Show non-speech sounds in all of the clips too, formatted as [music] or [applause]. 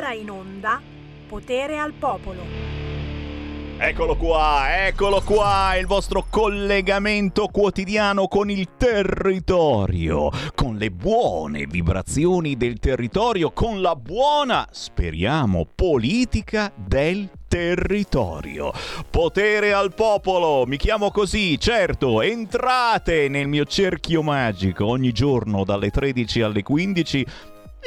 ora in onda Potere al Popolo. Eccolo qua, eccolo qua, il vostro collegamento quotidiano con il territorio, con le buone vibrazioni del territorio, con la buona, speriamo, politica del territorio. Potere al popolo, mi chiamo così, certo, entrate nel mio cerchio magico ogni giorno dalle 13 alle 15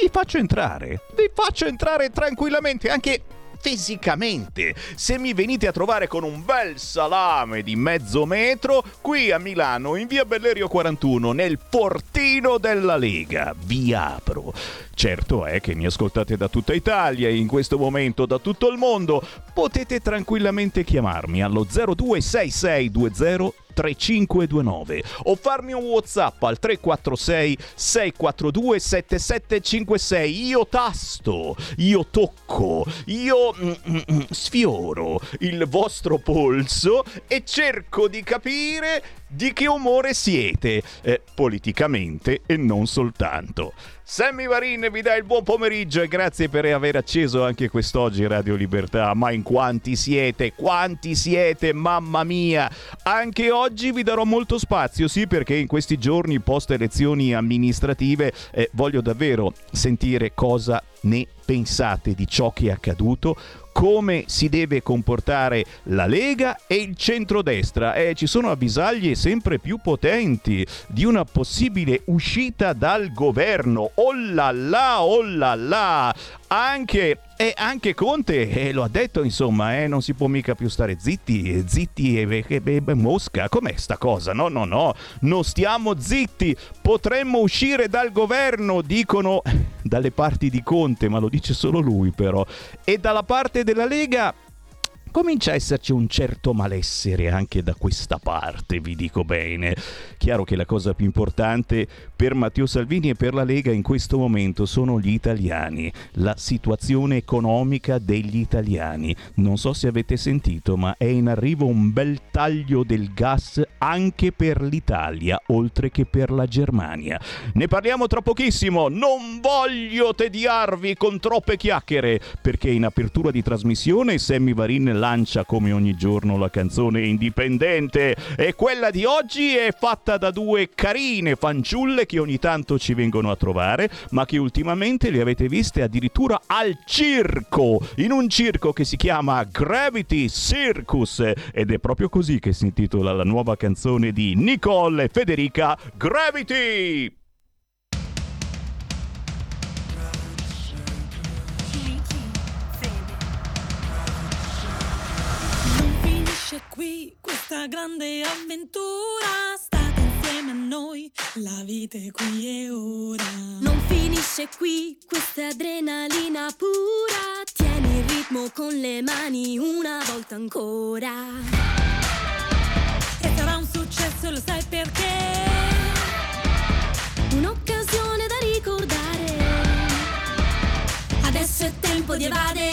vi faccio entrare, vi faccio entrare tranquillamente, anche fisicamente. Se mi venite a trovare con un bel salame di mezzo metro, qui a Milano, in via Bellerio 41, nel portino della Lega, vi apro. Certo è che mi ascoltate da tutta Italia e in questo momento da tutto il mondo. Potete tranquillamente chiamarmi allo 026620 3529 o farmi un whatsapp al 346 642 7756 io tasto io tocco io mm, mm, mm, sfioro il vostro polso e cerco di capire di che umore siete eh, politicamente e non soltanto Sammy Varin vi dà il buon pomeriggio e grazie per aver acceso anche quest'oggi Radio Libertà. Ma in quanti siete? Quanti siete? Mamma mia! Anche oggi vi darò molto spazio, sì, perché in questi giorni post elezioni amministrative eh, voglio davvero sentire cosa ne pensate di ciò che è accaduto come si deve comportare la Lega e il centrodestra. Eh, ci sono avvisaglie sempre più potenti di una possibile uscita dal governo. Oh là là, oh là là! Anche e anche Conte eh, lo ha detto, insomma, eh, non si può mica più stare zitti, zitti e, e, e mosca. Com'è sta cosa? No, no, no, non stiamo zitti. Potremmo uscire dal governo, dicono [laughs] dalle parti di Conte, ma lo dice solo lui però. E dalla parte della Lega comincia a esserci un certo malessere anche da questa parte, vi dico bene. Chiaro che la cosa più importante per Matteo Salvini e per la Lega in questo momento sono gli italiani, la situazione economica degli italiani. Non so se avete sentito, ma è in arrivo un bel taglio del gas anche per l'Italia, oltre che per la Germania. Ne parliamo tra pochissimo, non voglio tediarvi con troppe chiacchiere, perché in apertura di trasmissione Sammy Varin lancia come ogni giorno la canzone indipendente e quella di oggi è fatta da due carine fanciulle che ogni tanto ci vengono a trovare, ma che ultimamente le avete viste addirittura al circo, in un circo che si chiama Gravity Circus ed è proprio così che si intitola la nuova canzone di Nicole e Federica Gravity. Finisce qui questa grande avventura. State insieme a noi, la vita è qui e ora. Non finisce qui questa adrenalina pura. Tieni il ritmo con le mani una volta ancora. E sarà un successo, lo sai perché? Un'occasione da ricordare. Adesso è tempo di evadere.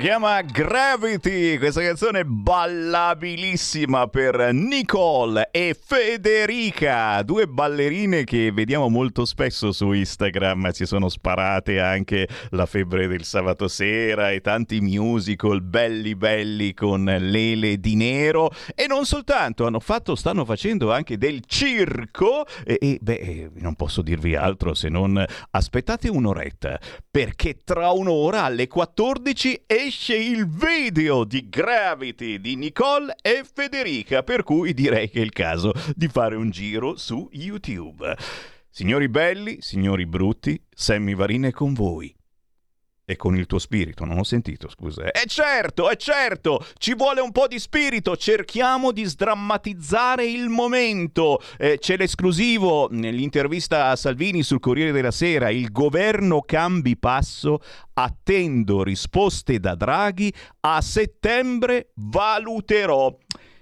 Chiama Gravity, questa canzone ballabilissima per Nicole e Federica, due ballerine che vediamo molto spesso su Instagram, si sono sparate anche la febbre del sabato sera e tanti musical belli belli con Lele di Nero. E non soltanto, hanno fatto, stanno facendo anche del circo. E, e beh, non posso dirvi altro se non aspettate un'oretta perché tra un'ora alle 14 e esce il video di Gravity di Nicole e Federica, per cui direi che è il caso di fare un giro su YouTube. Signori belli, signori brutti, Sammy Varine è con voi e con il tuo spirito. Non ho sentito, scusa. E certo, è certo, ci vuole un po' di spirito. Cerchiamo di sdrammatizzare il momento. Eh, c'è l'esclusivo nell'intervista a Salvini sul Corriere della Sera. Il governo cambi passo. Attendo risposte da Draghi. A settembre valuterò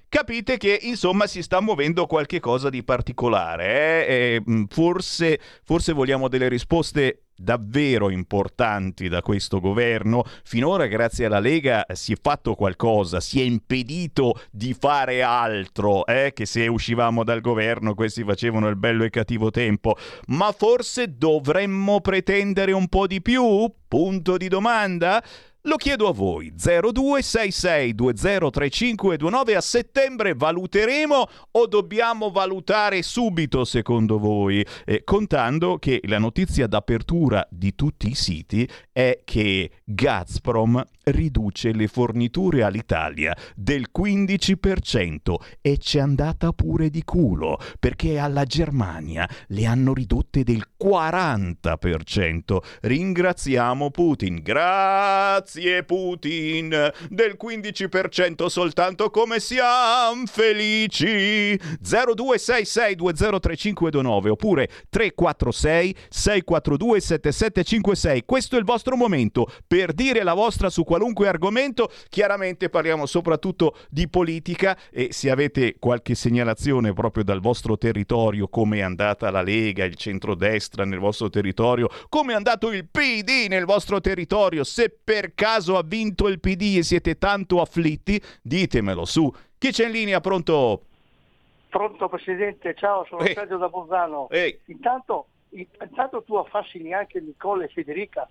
capite che insomma si sta muovendo qualche cosa di particolare. Eh? Mm, forse, forse vogliamo delle risposte davvero importanti da questo governo. Finora, grazie alla Lega, si è fatto qualcosa, si è impedito di fare altro, eh? che se uscivamo dal governo questi facevano il bello e cattivo tempo. Ma forse dovremmo pretendere un po' di più? Punto di domanda? Lo chiedo a voi, 0266203529 a settembre valuteremo o dobbiamo valutare subito secondo voi? Eh, contando che la notizia d'apertura di tutti i siti è che Gazprom riduce le forniture all'Italia del 15% e c'è andata pure di culo perché alla Germania le hanno ridotte del 40%. Ringraziamo Putin. Grazie Putin del 15% soltanto come siamo felici. 0266203529 oppure 346 642 7756. Questo è il vostro momento per dire la vostra su qualunque argomento. Chiaramente parliamo soprattutto di politica e se avete qualche segnalazione proprio dal vostro territorio, come è andata la Lega, il centrodestra nel vostro territorio, come è andato il PD nel vostro territorio, se per caso ha vinto il PD e siete tanto afflitti, ditemelo su. Chi c'è in linea? Pronto? Pronto Presidente, ciao, sono Ehi. Sergio da Bolzano. Ehi. Intanto, intanto tu affascini anche Nicole e Federica,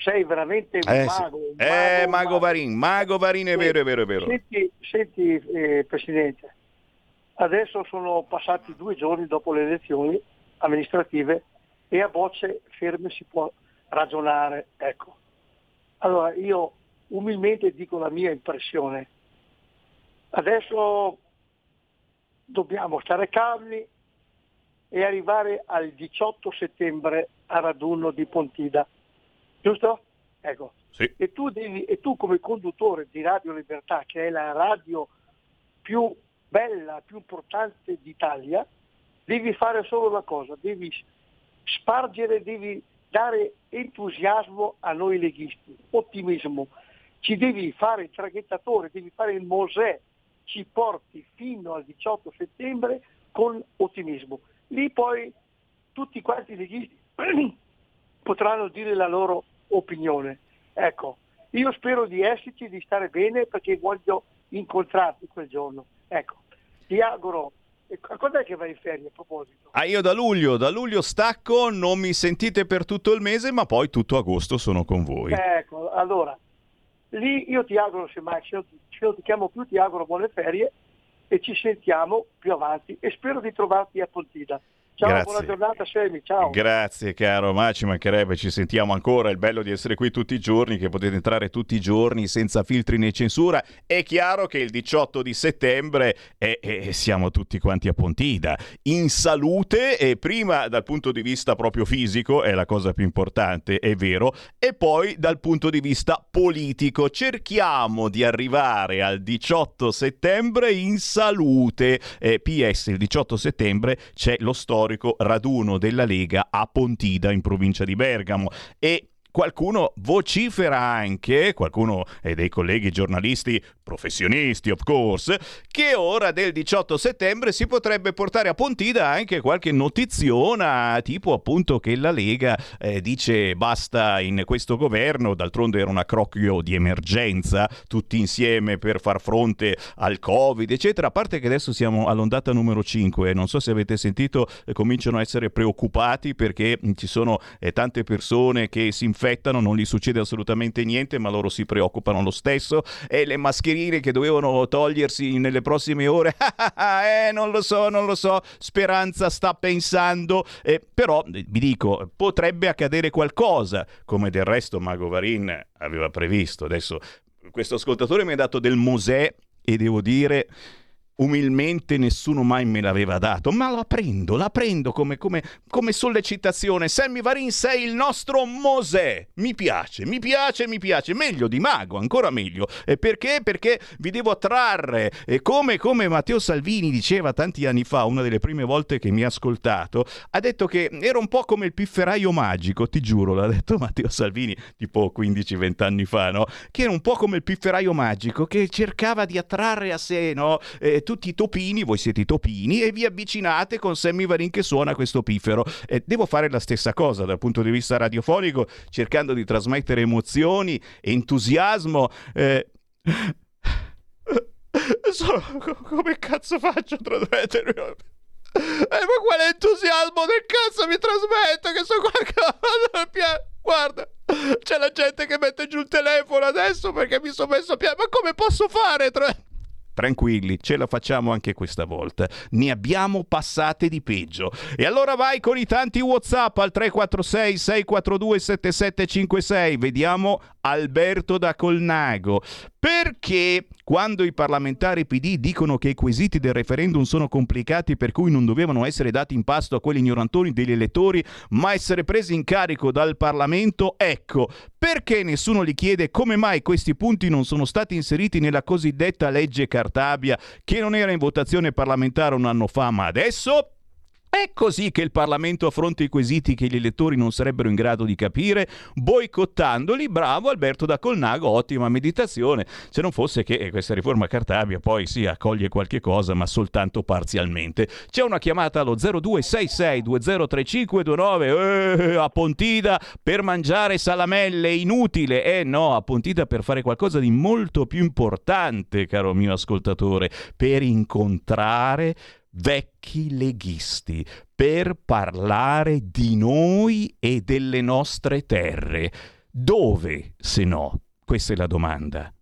sei veramente un Eh, sì. mago. un Eh, un Mago Varin, Mago Varin, è vero, è vero, è vero. Senti, senti, eh, Presidente, adesso sono passati due giorni dopo le elezioni amministrative e a bocce ferme si può ragionare. Ecco. Allora io umilmente dico la mia impressione. Adesso dobbiamo stare calmi e arrivare al 18 settembre a raduno di Pontida. Giusto? Ecco. Sì. E tu, devi, e tu come conduttore di Radio Libertà, che è la radio più bella, più importante d'Italia, devi fare solo una cosa, devi spargere, devi dare entusiasmo a noi leghisti, ottimismo. Ci devi fare il traghettatore, devi fare il Mosè, ci porti fino al 18 settembre con ottimismo. Lì poi tutti quanti i leghisti [clears throat] potranno dire la loro opinione. Ecco, io spero di esserci, di stare bene perché voglio incontrarti quel giorno. Ecco, ti auguro. Qu- Quando è che vai in ferie a proposito? Ah, io da luglio, da luglio stacco, non mi sentite per tutto il mese, ma poi tutto agosto sono con voi. Ecco, allora, lì io ti auguro, semmai se non ti, se non ti chiamo più, ti auguro buone ferie e ci sentiamo più avanti e spero di trovarti a Pontida. Ciao, Grazie. buona giornata, Semi, ciao. Grazie caro, ma ci mancherebbe, ci sentiamo ancora, il bello di essere qui tutti i giorni, che potete entrare tutti i giorni senza filtri né censura. È chiaro che il 18 di settembre eh, eh, siamo tutti quanti a Pontida, in salute, e prima dal punto di vista proprio fisico, è la cosa più importante, è vero, e poi dal punto di vista politico. Cerchiamo di arrivare al 18 settembre in salute. Eh, PS, il 18 settembre c'è lo storico raduno della Lega a Pontida in provincia di Bergamo. E Qualcuno vocifera anche, qualcuno eh, dei colleghi giornalisti professionisti of course, che ora del 18 settembre si potrebbe portare a Pontida anche qualche notiziona, tipo appunto che la Lega eh, dice basta in questo governo, d'altronde era una crocchio di emergenza, tutti insieme per far fronte al Covid, eccetera, a parte che adesso siamo all'ondata numero 5, non so se avete sentito, eh, cominciano a essere preoccupati perché ci sono eh, tante persone che si infettano, non gli succede assolutamente niente, ma loro si preoccupano lo stesso e le mascherine che dovevano togliersi nelle prossime ore. [laughs] eh, non lo so, non lo so. Speranza sta pensando. Eh, però vi dico, potrebbe accadere qualcosa, come del resto Mago Varin aveva previsto. Adesso questo ascoltatore mi ha dato del Mosè e devo dire umilmente nessuno mai me l'aveva dato, ma la prendo, la prendo come, come, come sollecitazione. Sammy Varin sei il nostro Mosè. Mi piace, mi piace, mi piace. Meglio di mago, ancora meglio. E perché? Perché vi devo attrarre. E come, come Matteo Salvini diceva tanti anni fa, una delle prime volte che mi ha ascoltato, ha detto che era un po' come il pifferaio magico, ti giuro, l'ha detto Matteo Salvini tipo 15-20 anni fa, no? Che era un po' come il pifferaio magico che cercava di attrarre a sé, no? Eh, tutti i topini, voi siete i topini, e vi avvicinate con Sammy Varin che suona questo piffero. Eh, devo fare la stessa cosa dal punto di vista radiofonico, cercando di trasmettere emozioni, entusiasmo. Eh... [laughs] Come cazzo faccio a trasmettermi? Eh, ma quale entusiasmo del cazzo mi trasmetto? Che so qualcosa. Guarda, c'è la gente che mette giù il telefono adesso perché mi sono messo a piangere. Ma come posso fare? Tra... Tranquilli, ce la facciamo anche questa volta. Ne abbiamo passate di peggio. E allora vai con i tanti WhatsApp al 346 642 7756. Vediamo Alberto da Colnago. Perché quando i parlamentari PD dicono che i quesiti del referendum sono complicati per cui non dovevano essere dati in pasto a quelli ignorantoni degli elettori, ma essere presi in carico dal Parlamento, ecco, perché nessuno gli chiede come mai questi punti non sono stati inseriti nella cosiddetta legge Cartabia, che non era in votazione parlamentare un anno fa, ma adesso è così che il Parlamento affronta i quesiti che gli elettori non sarebbero in grado di capire, boicottandoli. Bravo Alberto da Colnago, ottima meditazione. Se non fosse che questa riforma Cartabia poi si sì, accoglie qualche cosa, ma soltanto parzialmente. C'è una chiamata allo 0266203529 eh, a Pontida per mangiare salamelle, inutile. Eh no, a Pontida per fare qualcosa di molto più importante, caro mio ascoltatore, per incontrare vecchi leghisti per parlare di noi e delle nostre terre. Dove, se no? Questa è la domanda.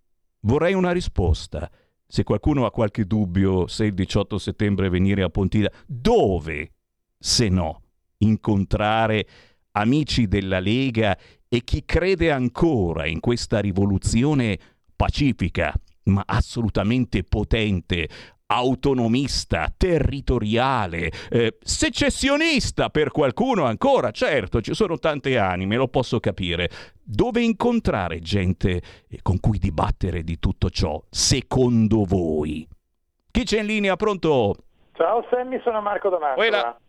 Vorrei una risposta. Se qualcuno ha qualche dubbio se il 18 settembre venire a Pontida, dove, se no, incontrare amici della Lega e chi crede ancora in questa rivoluzione pacifica, ma assolutamente potente, autonomista, territoriale, eh, secessionista per qualcuno ancora, certo, ci sono tante anime, lo posso capire. Dove incontrare gente eh, con cui dibattere di tutto ciò, secondo voi? Chi c'è in linea? Pronto? Ciao Sammy, sono Marco D'Amato.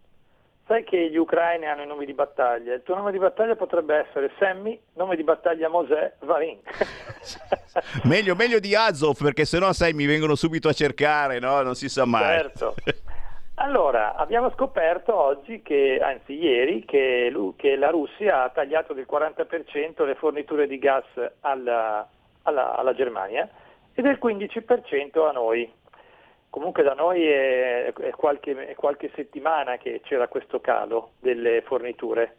Sai che gli ucraini hanno i nomi di battaglia? Il tuo nome di battaglia potrebbe essere Sammy, nome di battaglia Mosè, Varin. [laughs] meglio, meglio di Azov, perché sennò sai mi vengono subito a cercare, no? Non si sa mai. Certo. [laughs] Allora, abbiamo scoperto oggi, che, anzi ieri, che, che, la Russia ha tagliato del 40% le forniture di gas alla, alla, alla Germania e del 15% a noi. Comunque da noi è, è, qualche, è, qualche, settimana che c'era questo calo delle forniture.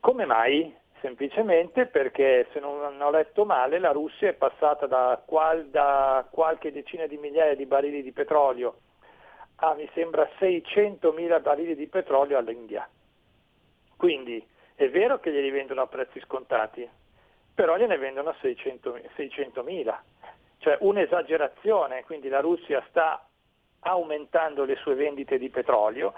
Come mai? Semplicemente perché, se non ho letto male, la Russia è passata da, qual, da qualche decina di migliaia di barili di petrolio a, mi sembra, 600.000 barili di petrolio all'India. Quindi è vero che glieli vendono a prezzi scontati, però gliene vendono a 600.000. 600.000 cioè un'esagerazione, quindi la Russia sta aumentando le sue vendite di petrolio,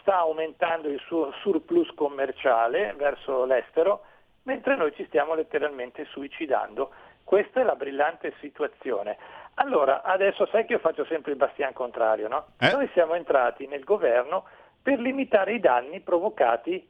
sta aumentando il suo surplus commerciale verso l'estero, mentre noi ci stiamo letteralmente suicidando. Questa è la brillante situazione. Allora, adesso sai che io faccio sempre il bastian contrario, no? Eh? Noi siamo entrati nel governo per limitare i danni provocati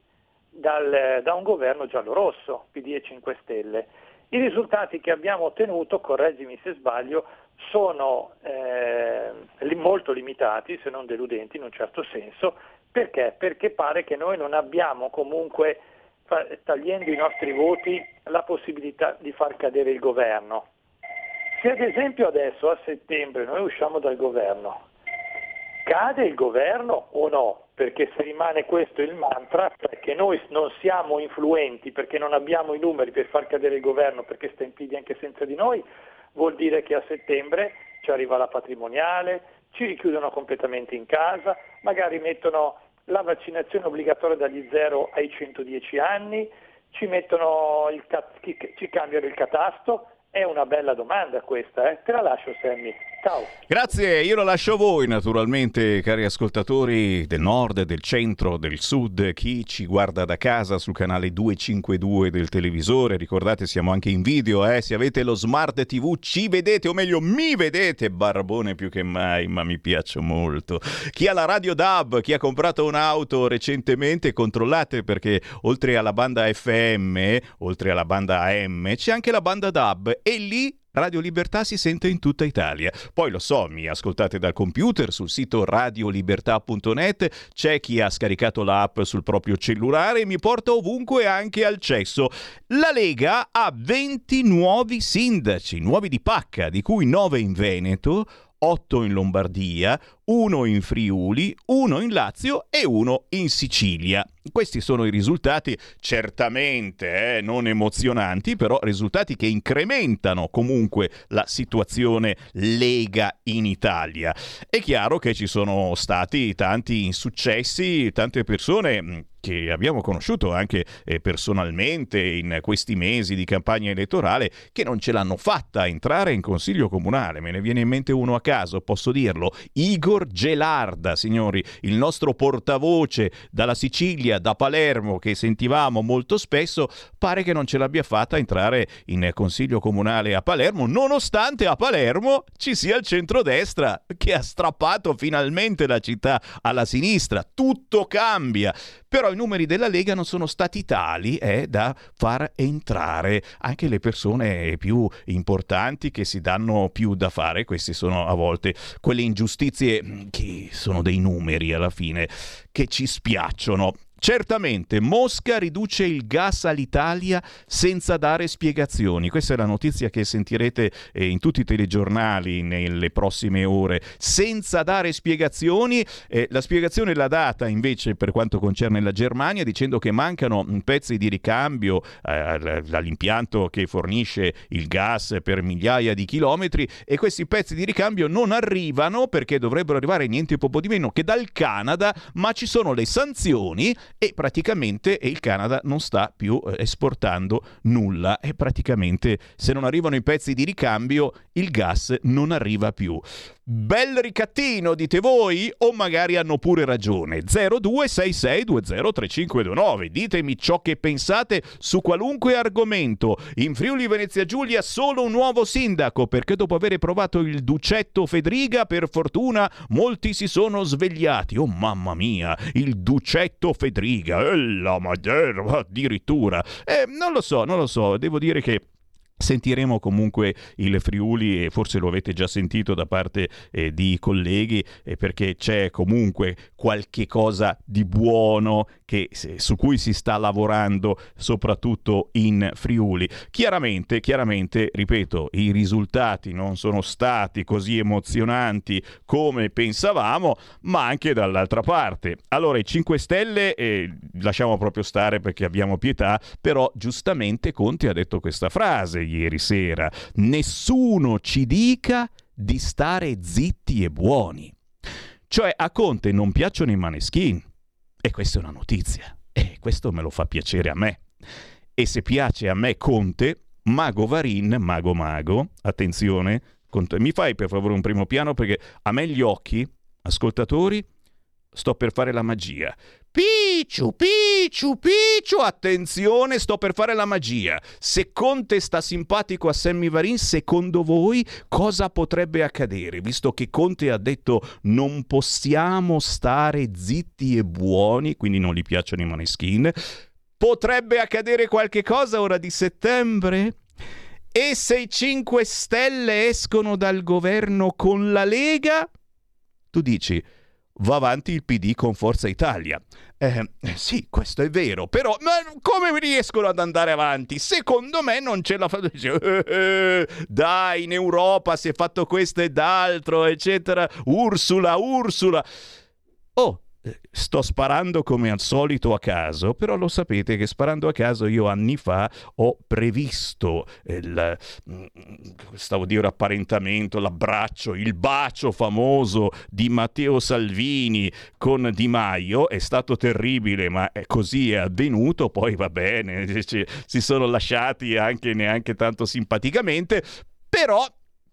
dal, da un governo giallo-rosso, PD e 5 Stelle. I risultati che abbiamo ottenuto, correggimi se sbaglio, sono eh, molto limitati, se non deludenti in un certo senso, perché? Perché pare che noi non abbiamo comunque, tagliendo i nostri voti, la possibilità di far cadere il governo. Se ad esempio adesso a settembre noi usciamo dal governo, cade il governo o no? Perché se rimane questo il mantra, perché noi non siamo influenti, perché non abbiamo i numeri per far cadere il governo, perché sta in piedi anche senza di noi, vuol dire che a settembre ci arriva la patrimoniale, ci richiudono completamente in casa, magari mettono la vaccinazione obbligatoria dagli 0 ai 110 anni, ci, il, ci cambiano il catasto, è una bella domanda questa, eh? te la lascio Sammy. Ciao. Grazie, io lo lascio a voi naturalmente, cari ascoltatori del nord, del centro, del sud, chi ci guarda da casa sul canale 252 del televisore, ricordate siamo anche in video, eh? se avete lo smart tv ci vedete, o meglio mi vedete, barbone più che mai, ma mi piace molto. Chi ha la radio DAB, chi ha comprato un'auto recentemente, controllate perché oltre alla banda FM, oltre alla banda AM, c'è anche la banda DAB e lì Radio Libertà si sente in tutta Italia. Poi lo so, mi ascoltate dal computer sul sito radiolibertà.net, c'è chi ha scaricato l'app sul proprio cellulare e mi porta ovunque anche al cesso. La Lega ha 20 nuovi sindaci, nuovi di pacca, di cui 9 in Veneto, 8 in Lombardia, uno in Friuli, uno in Lazio e uno in Sicilia. Questi sono i risultati certamente eh, non emozionanti, però risultati che incrementano comunque la situazione lega in Italia. È chiaro che ci sono stati tanti insuccessi, tante persone mm, che abbiamo conosciuto anche eh, personalmente in questi mesi di campagna elettorale che non ce l'hanno fatta entrare in consiglio comunale. Me ne viene in mente uno a caso, posso dirlo, Igor Igor Gelarda, signori, il nostro portavoce dalla Sicilia, da Palermo, che sentivamo molto spesso, pare che non ce l'abbia fatta entrare in consiglio comunale a Palermo, nonostante a Palermo ci sia il centrodestra che ha strappato finalmente la città alla sinistra. Tutto cambia. Però i numeri della Lega non sono stati tali eh, da far entrare anche le persone più importanti che si danno più da fare. Queste sono a volte quelle ingiustizie che sono dei numeri alla fine che ci spiacciono. Certamente Mosca riduce il gas all'Italia senza dare spiegazioni. Questa è la notizia che sentirete eh, in tutti i telegiornali nelle prossime ore. Senza dare spiegazioni, eh, la spiegazione l'ha data invece per quanto concerne la Germania dicendo che mancano mm, pezzi di ricambio eh, che fornisce il gas per migliaia di chilometri e questi pezzi di ricambio non arrivano perché dovrebbero arrivare niente poco di meno che dal Canada, ma ci sono le sanzioni e praticamente il Canada non sta più eh, esportando nulla e praticamente se non arrivano i pezzi di ricambio il gas non arriva più. Bel ricattino, dite voi? O magari hanno pure ragione. 0266203529. Ditemi ciò che pensate su qualunque argomento. In Friuli Venezia Giulia solo un nuovo sindaco, perché dopo aver provato il Ducetto Fedriga, per fortuna molti si sono svegliati. Oh mamma mia, il Ducetto Fedriga, e la Madeira addirittura. Eh, non lo so, non lo so, devo dire che Sentiremo comunque il Friuli e forse lo avete già sentito da parte eh, di colleghi eh, perché c'è comunque qualche cosa di buono che, su cui si sta lavorando soprattutto in Friuli. Chiaramente, chiaramente, ripeto, i risultati non sono stati così emozionanti come pensavamo, ma anche dall'altra parte. Allora i 5 Stelle eh, lasciamo proprio stare perché abbiamo pietà, però giustamente Conte ha detto questa frase ieri sera. Nessuno ci dica di stare zitti e buoni. Cioè a Conte non piacciono i maneskin. E questa è una notizia. E questo me lo fa piacere a me. E se piace a me Conte, Mago Varin, Mago Mago, attenzione, Conte, mi fai per favore un primo piano perché a me gli occhi, ascoltatori, sto per fare la magia. Picciu, picciu, picciu, attenzione, sto per fare la magia. Se Conte sta simpatico a Sammy Varin, secondo voi cosa potrebbe accadere? Visto che Conte ha detto non possiamo stare zitti e buoni, quindi non gli piacciono i maneskin, Potrebbe accadere qualche cosa ora di settembre? E se i 5 Stelle escono dal governo con la Lega? Tu dici, va avanti il PD con Forza Italia. Eh, sì, questo è vero, però come riescono ad andare avanti? Secondo me non ce la fanno. Eh, dai, in Europa si è fatto questo ed altro, eccetera. Ursula, Ursula. Oh, sto sparando come al solito a caso, però lo sapete che sparando a caso io anni fa ho previsto il, mm, stavo a dire apparentamento, l'abbraccio, il bacio famoso di Matteo Salvini con Di Maio, è stato terribile, ma così è avvenuto, poi va bene, [laughs] si sono lasciati anche neanche tanto simpaticamente, però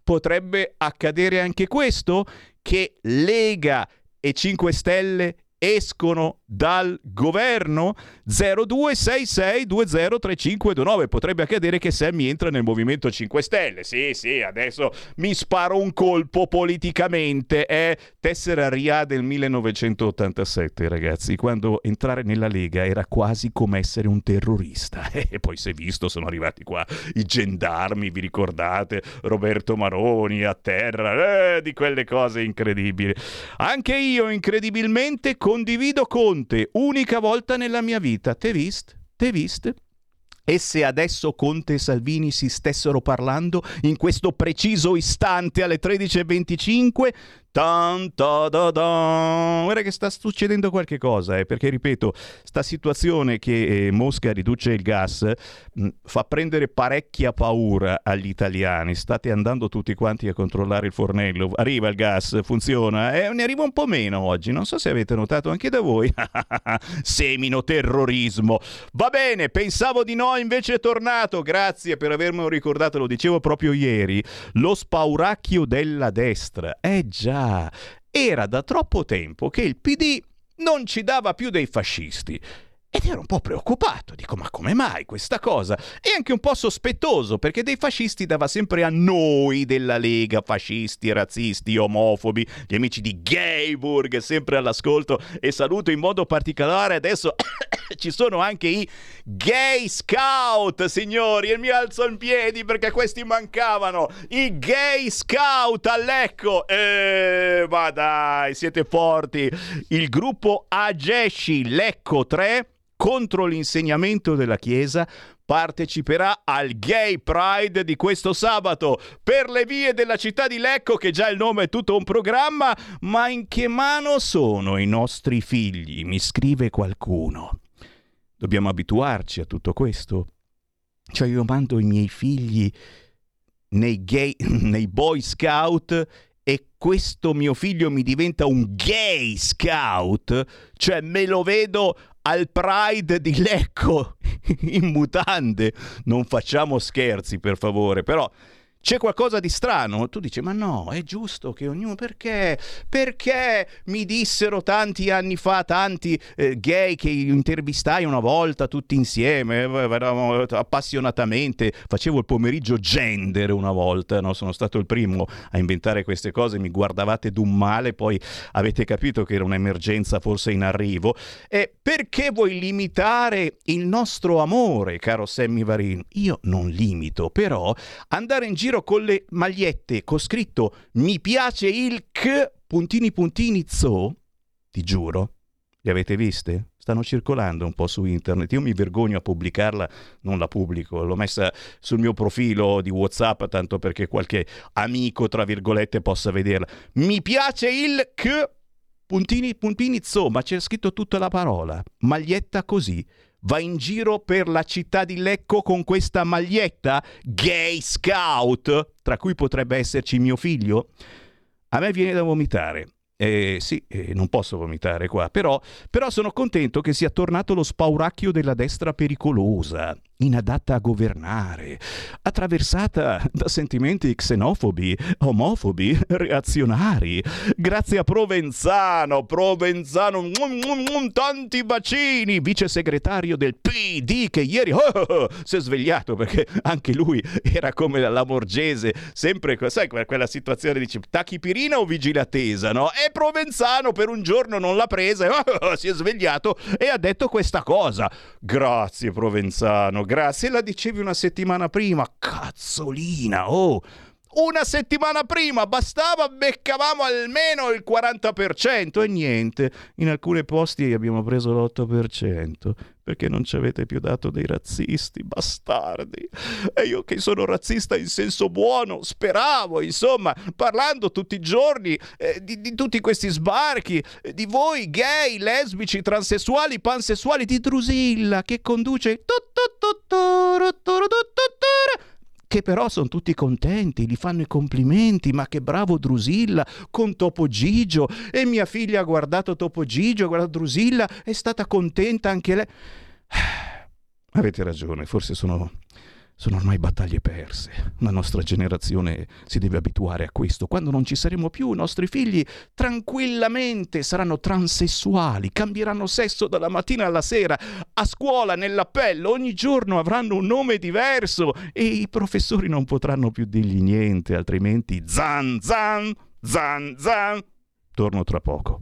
potrebbe accadere anche questo che Lega e 5 Stelle escono dal governo. 0266203529 potrebbe accadere che Sammy entra nel Movimento 5 Stelle. Sì sì adesso mi sparo un colpo politicamente è tessera RIA del 1987 ragazzi. Quando entrare nella Lega era quasi come essere un terrorista. [laughs] E poi è visto sono arrivati qua i gendarmi vi ricordate? Roberto Maroni a terra eh, di quelle cose incredibili. Anche io incredibilmente condivido Conte, unica volta nella mia vita. Te vist? Te vist? E se adesso Conte e Salvini si stessero parlando in questo preciso istante alle 13.25, Tan, ta, da, da. Guarda che sta succedendo qualche cosa, eh, perché ripeto, sta situazione che eh, Mosca riduce il gas mh, mm, fa prendere parecchia paura agli italiani. State andando tutti quanti a controllare il fornello. Arriva il gas, funziona, eh, ne arriva un po' meno oggi. Non so se avete notato anche da voi. [laughs] Semino terrorismo. Va bene, pensavo di no, invece è tornato. Grazie per avermelo ricordato, lo dicevo proprio ieri. Lo spauracchio della destra. Eh già era da troppo tempo che il PD non ci dava più dei fascisti. Ed ero un po' preoccupato, dico ma come mai questa cosa? E anche un po' sospettoso perché dei fascisti dava sempre a noi della Lega, fascisti, razzisti, omofobi, gli amici di Gayburg sempre all'ascolto e saluto in modo particolare adesso [coughs] ci sono anche i gay scout, signori, e mi alzo in piedi perché questi mancavano, i gay scout a Lecco, eh, ma dai, siete forti, il gruppo Agesci Lecco 3 contro l'insegnamento della Chiesa parteciperà al Gay Pride di questo sabato per le vie della città di Lecco, che già il nome è tutto un programma, ma in che mano sono i nostri figli? Mi scrive qualcuno. Dobbiamo abituarci a tutto questo. Cioè io mando i miei figli nei, gay, [laughs] nei boy scout e questo mio figlio mi diventa un gay scout, cioè me lo vedo al Pride di Lecco [laughs] in mutande. Non facciamo scherzi, per favore, però c'è qualcosa di strano? Tu dici, ma no, è giusto che ognuno... Perché? Perché mi dissero tanti anni fa, tanti eh, gay che intervistai una volta tutti insieme, eh, appassionatamente, facevo il pomeriggio gender una volta, no? sono stato il primo a inventare queste cose, mi guardavate d'un male, poi avete capito che era un'emergenza forse in arrivo. E perché vuoi limitare il nostro amore, caro Sammy Varin? Io non limito, però andare in giro giro con le magliette con scritto mi piace il K puntini puntini zoo, ti giuro, le avete viste? Stanno circolando un po' su internet. Io mi vergogno a pubblicarla, non la pubblico, l'ho messa sul mio profilo di WhatsApp tanto perché qualche amico, tra virgolette, possa vederla. Mi piace il K puntini puntini zoo, ma c'è scritto tutta la parola. Maglietta così va in giro per la città di Lecco con questa maglietta gay scout, tra cui potrebbe esserci mio figlio? A me viene da vomitare. Eh, sì, eh, non posso vomitare qua, però, però sono contento che sia tornato lo spauracchio della destra pericolosa. Inadatta a governare, attraversata da sentimenti xenofobi, omofobi, reazionari. Grazie a Provenzano, Provenzano, mm, mm, mm, tanti bacini, vice segretario del PD che ieri oh, oh, oh, si è svegliato perché anche lui era come la Lamorgese, sempre, sai, quella situazione di tachipirina o vigilatesa, no? E Provenzano per un giorno non l'ha presa, oh, si è svegliato e ha detto questa cosa. Grazie Provenzano, grazie. La dicevi una settimana prima. Cazzolina, oh! Una settimana prima bastava, beccavamo almeno il 40% e niente. In alcuni posti abbiamo preso l'8% perché non ci avete più dato dei razzisti, bastardi. E io che sono razzista in senso buono, speravo, insomma, parlando tutti i giorni eh, di, di, tutti questi sbarchi, eh, di voi gay, lesbici, transessuali, pansessuali, di Drusilla che conduce che però sono tutti contenti, gli fanno i complimenti, ma che bravo Drusilla con Topo Gigio e mia figlia ha guardato Topo Gigio, ha guardato Drusilla, è stata contenta anche lei. [sighs] Avete ragione, forse sono sono ormai battaglie perse. La nostra generazione si deve abituare a questo. Quando non ci saremo più, i nostri figli tranquillamente saranno transessuali, cambieranno sesso dalla mattina alla sera, a scuola, nell'appello, ogni giorno avranno un nome diverso e i professori non potranno più dirgli niente, altrimenti zan zan, zan zan. Torno tra poco.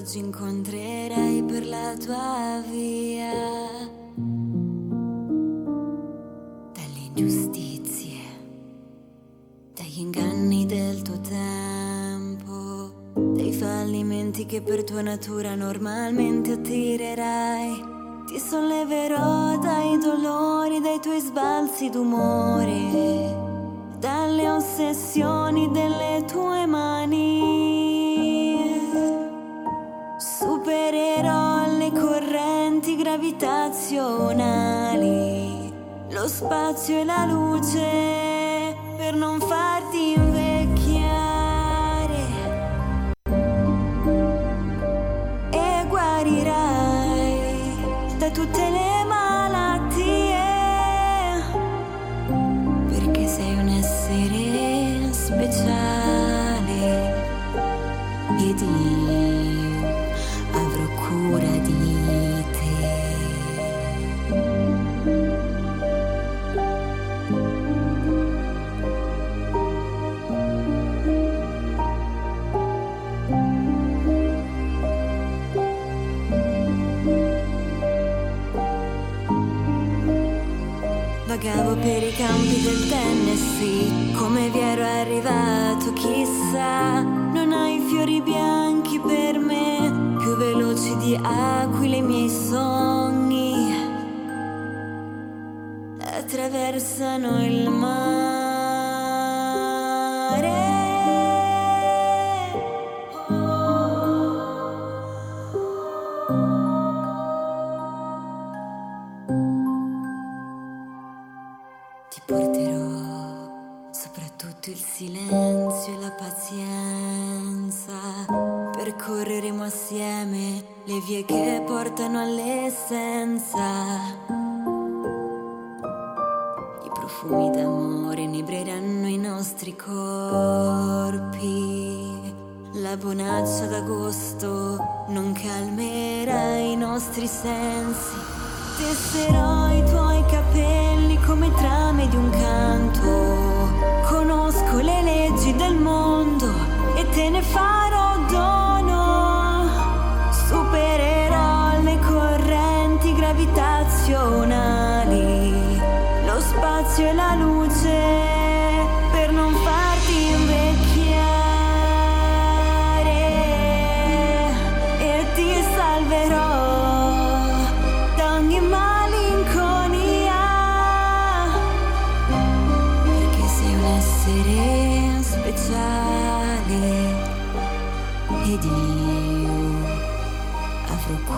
Oggi incontrerai per la tua via. Dalle ingiustizie, dagli inganni del tuo tempo, dai fallimenti che per tua natura normalmente attirerai. Ti solleverò dai dolori, dai tuoi sbalzi d'umore, dalle ossessioni delle spazio e la luce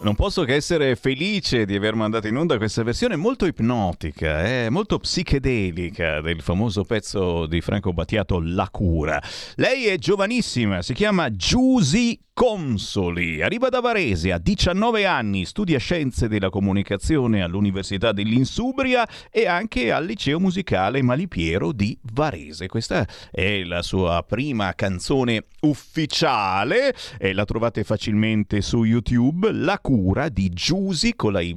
Non posso che essere felice di aver mandato in onda questa versione molto ipnotica, eh, molto psichedelica del famoso pezzo di Franco Battiato La cura. Lei è giovanissima, si chiama Giusy Consoli, arriva da Varese, ha 19 anni, studia scienze della comunicazione all'Università dell'Insubria e anche al liceo musicale Malipiero di Varese. Questa è la sua prima canzone ufficiale e la trovate facilmente su YouTube, La cura di Giusy con la Y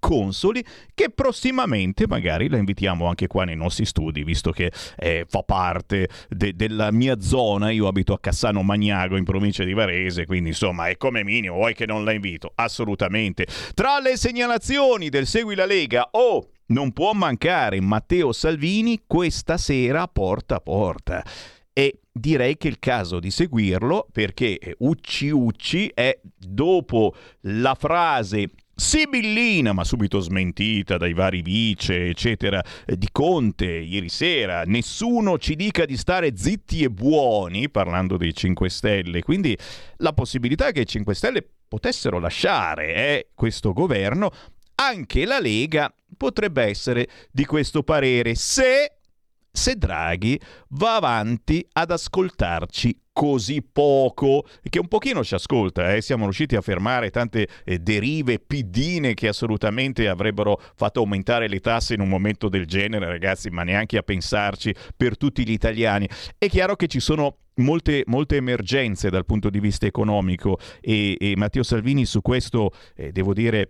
Consoli, che prossimamente magari la invitiamo anche qua nei nostri studi, visto che eh, fa parte de- della mia zona, io abito a Cassano Magnago in provincia di Varese quindi insomma è come minimo, vuoi che non la invito? Assolutamente. Tra le segnalazioni del Segui la Lega o oh, non può mancare Matteo Salvini questa sera porta a porta. E direi che è il caso di seguirlo perché Ucci Ucci è dopo la frase sibillina, ma subito smentita dai vari vice, eccetera, di Conte ieri sera. Nessuno ci dica di stare zitti e buoni, parlando dei 5 Stelle. Quindi la possibilità che i 5 Stelle potessero lasciare eh, questo governo, anche la Lega potrebbe essere di questo parere se se Draghi va avanti ad ascoltarci così poco che un pochino ci ascolta, eh? siamo riusciti a fermare tante eh, derive piddine che assolutamente avrebbero fatto aumentare le tasse in un momento del genere, ragazzi, ma neanche a pensarci per tutti gli italiani. È chiaro che ci sono Molte, molte, emergenze dal punto di vista economico e, e Matteo Salvini su questo, eh, devo dire,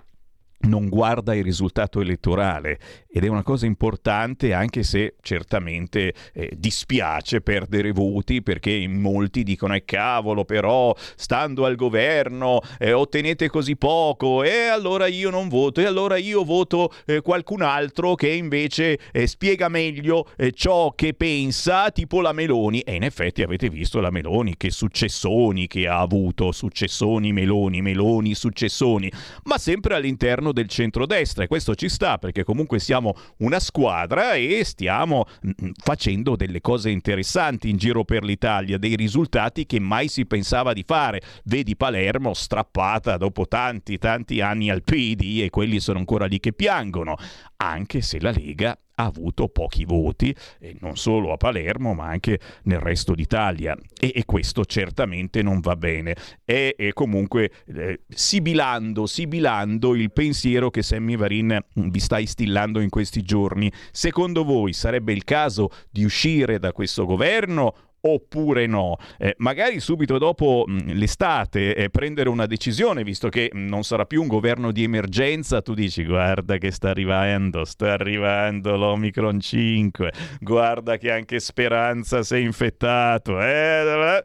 non guarda il risultato elettorale ed è una cosa importante anche se certamente eh, dispiace perdere voti perché molti dicono eh cavolo però stando al governo eh, ottenete così poco e allora io non voto e allora io voto eh, qualcun altro che invece eh, spiega meglio eh, ciò che pensa tipo la Meloni. E in effetti avete visto la Meloni che successoni che ha avuto successoni Meloni Meloni successoni ma sempre all'interno del centrodestra e questo ci sta perché comunque siamo una squadra e stiamo mm, facendo delle cose interessanti in giro per l'Italia, dei risultati che mai si pensava di fare. Vedi Palermo strappata dopo tanti tanti anni al PD e quelli sono ancora lì che piangono, anche se la Lega ha avuto pochi voti, e non solo a Palermo ma anche nel resto d'Italia e, e questo certamente non va bene. È, è comunque eh, sibilando, sibilando il pensiero che Sammy Varin mm, vi sta instillando in questi giorni. Secondo voi sarebbe il caso di uscire da questo governo oppure no. Eh, magari subito dopo mh, l'estate eh, prendere una decisione, visto che mh, non sarà più un governo di emergenza, tu dici guarda che sta arrivando, sta arrivando l'Omicron 5, guarda che anche Speranza si è infettato. Eh?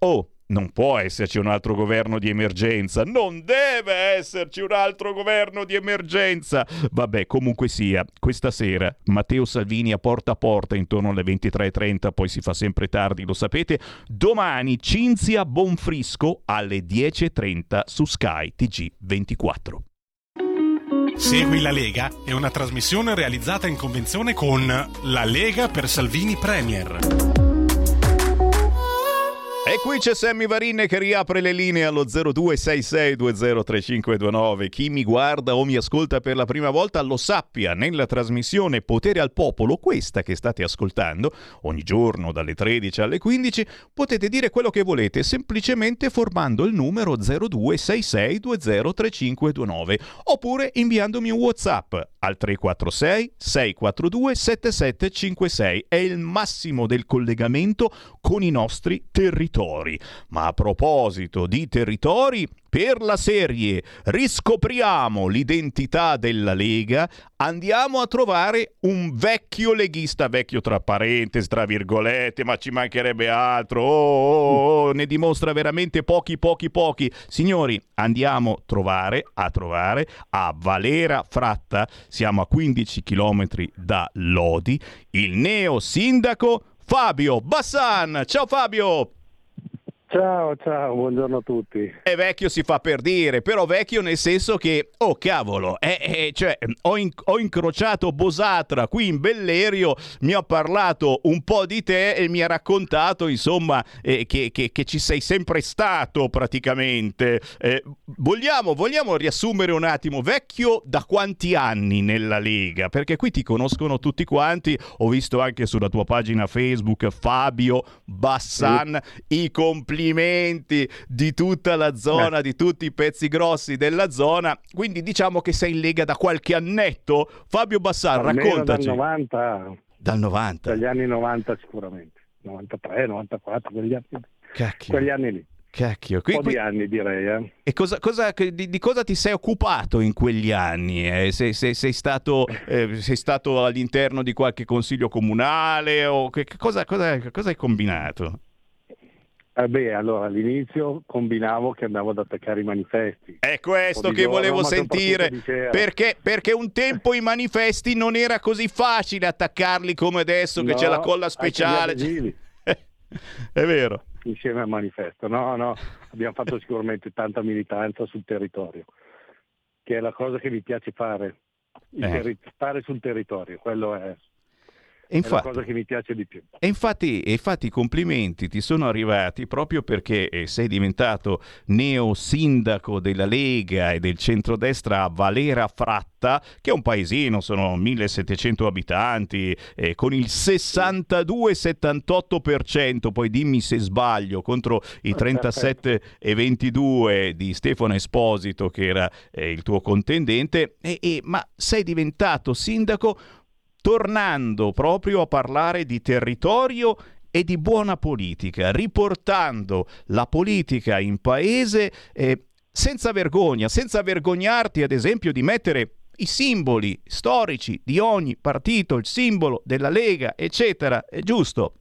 Oh, non può esserci un altro governo di emergenza, non deve esserci un altro governo di emergenza. Vabbè, comunque sia, questa sera Matteo Salvini a porta a porta intorno alle 23.30, poi si fa sempre tardi, lo sapete. Domani Cinzia Bonfrisco alle 10.30 su Sky TG24. Segui la Lega è una trasmissione realizzata in convenzione con La Lega per Salvini Premier. E qui c'è Sammy Varin che riapre le linee allo 0266203529. Chi mi guarda o mi ascolta per la prima volta lo sappia, nella trasmissione Potere al Popolo, questa che state ascoltando, ogni giorno dalle 13 alle 15, potete dire quello che volete semplicemente formando il numero 0266203529 oppure inviandomi un WhatsApp al 346 642 7756. È il massimo del collegamento con i nostri territori territori. Ma a proposito di territori, per la serie Riscopriamo l'identità della Lega, andiamo a trovare un vecchio leghista, vecchio tra parentesi, tra virgolette, ma ci mancherebbe altro, oh, oh, oh, ne dimostra veramente pochi, pochi, pochi. Signori, andiamo a trovare, a trovare a Valera Fratta, siamo a 15 km da Lodi, il neo sindaco Fabio Bassan. Ciao Fabio! Ciao, ciao, buongiorno a tutti. È vecchio si fa per dire, però vecchio nel senso che, oh cavolo, eh, eh, cioè, ho, in, ho, incrociato Bosatra qui in Bellerio, mi ha parlato un po' di te e mi ha raccontato, insomma, eh, che, che, che, ci sei sempre stato praticamente. Eh, vogliamo, vogliamo riassumere un attimo, vecchio da quanti anni nella Lega? Perché qui ti conoscono tutti quanti, ho visto anche sulla tua pagina Facebook Fabio Bassan, i complimenti complimenti di tutta la zona, eh. di tutti i pezzi grossi della zona. Quindi diciamo che sei in Lega da qualche annetto. Fabio Bassar, raccontaci. Dal 90. Dal 90. Dagli anni 90 sicuramente. 93, 94, quegli anni, Cacchio. quegli anni lì. Cacchio, qui, un po' di anni direi. Eh. E cosa, cosa, di, di, cosa ti sei occupato in quegli anni? Eh? Sei, sei, sei, stato, eh, sei, stato, all'interno di qualche consiglio comunale o che, cosa, cosa, cosa hai combinato? Eh beh, allora all'inizio combinavo che andavo ad attaccare i manifesti. È questo che loro, volevo sentire, perché, perché, un tempo i manifesti non era così facile attaccarli come adesso che no, c'è la colla speciale. [laughs] È vero. Insieme al manifesto, no, no, abbiamo fatto sicuramente tanta militanza sul territorio, che è la cosa che mi piace fare, eh. terri- stare sul territorio, quello è e infatti, è la cosa che mi piace di più. E infatti, infatti i complimenti ti sono arrivati proprio perché eh, sei diventato neo sindaco della Lega e del centrodestra a Valera Fratta, che è un paesino, sono 1700 abitanti, eh, con il 62-78%, poi dimmi se sbaglio, contro i 37 e 22 di Stefano Esposito, che era eh, il tuo contendente, e, e, ma sei diventato sindaco tornando proprio a parlare di territorio e di buona politica, riportando la politica in paese eh, senza vergogna, senza vergognarti ad esempio di mettere i simboli storici di ogni partito, il simbolo della Lega, eccetera. È giusto?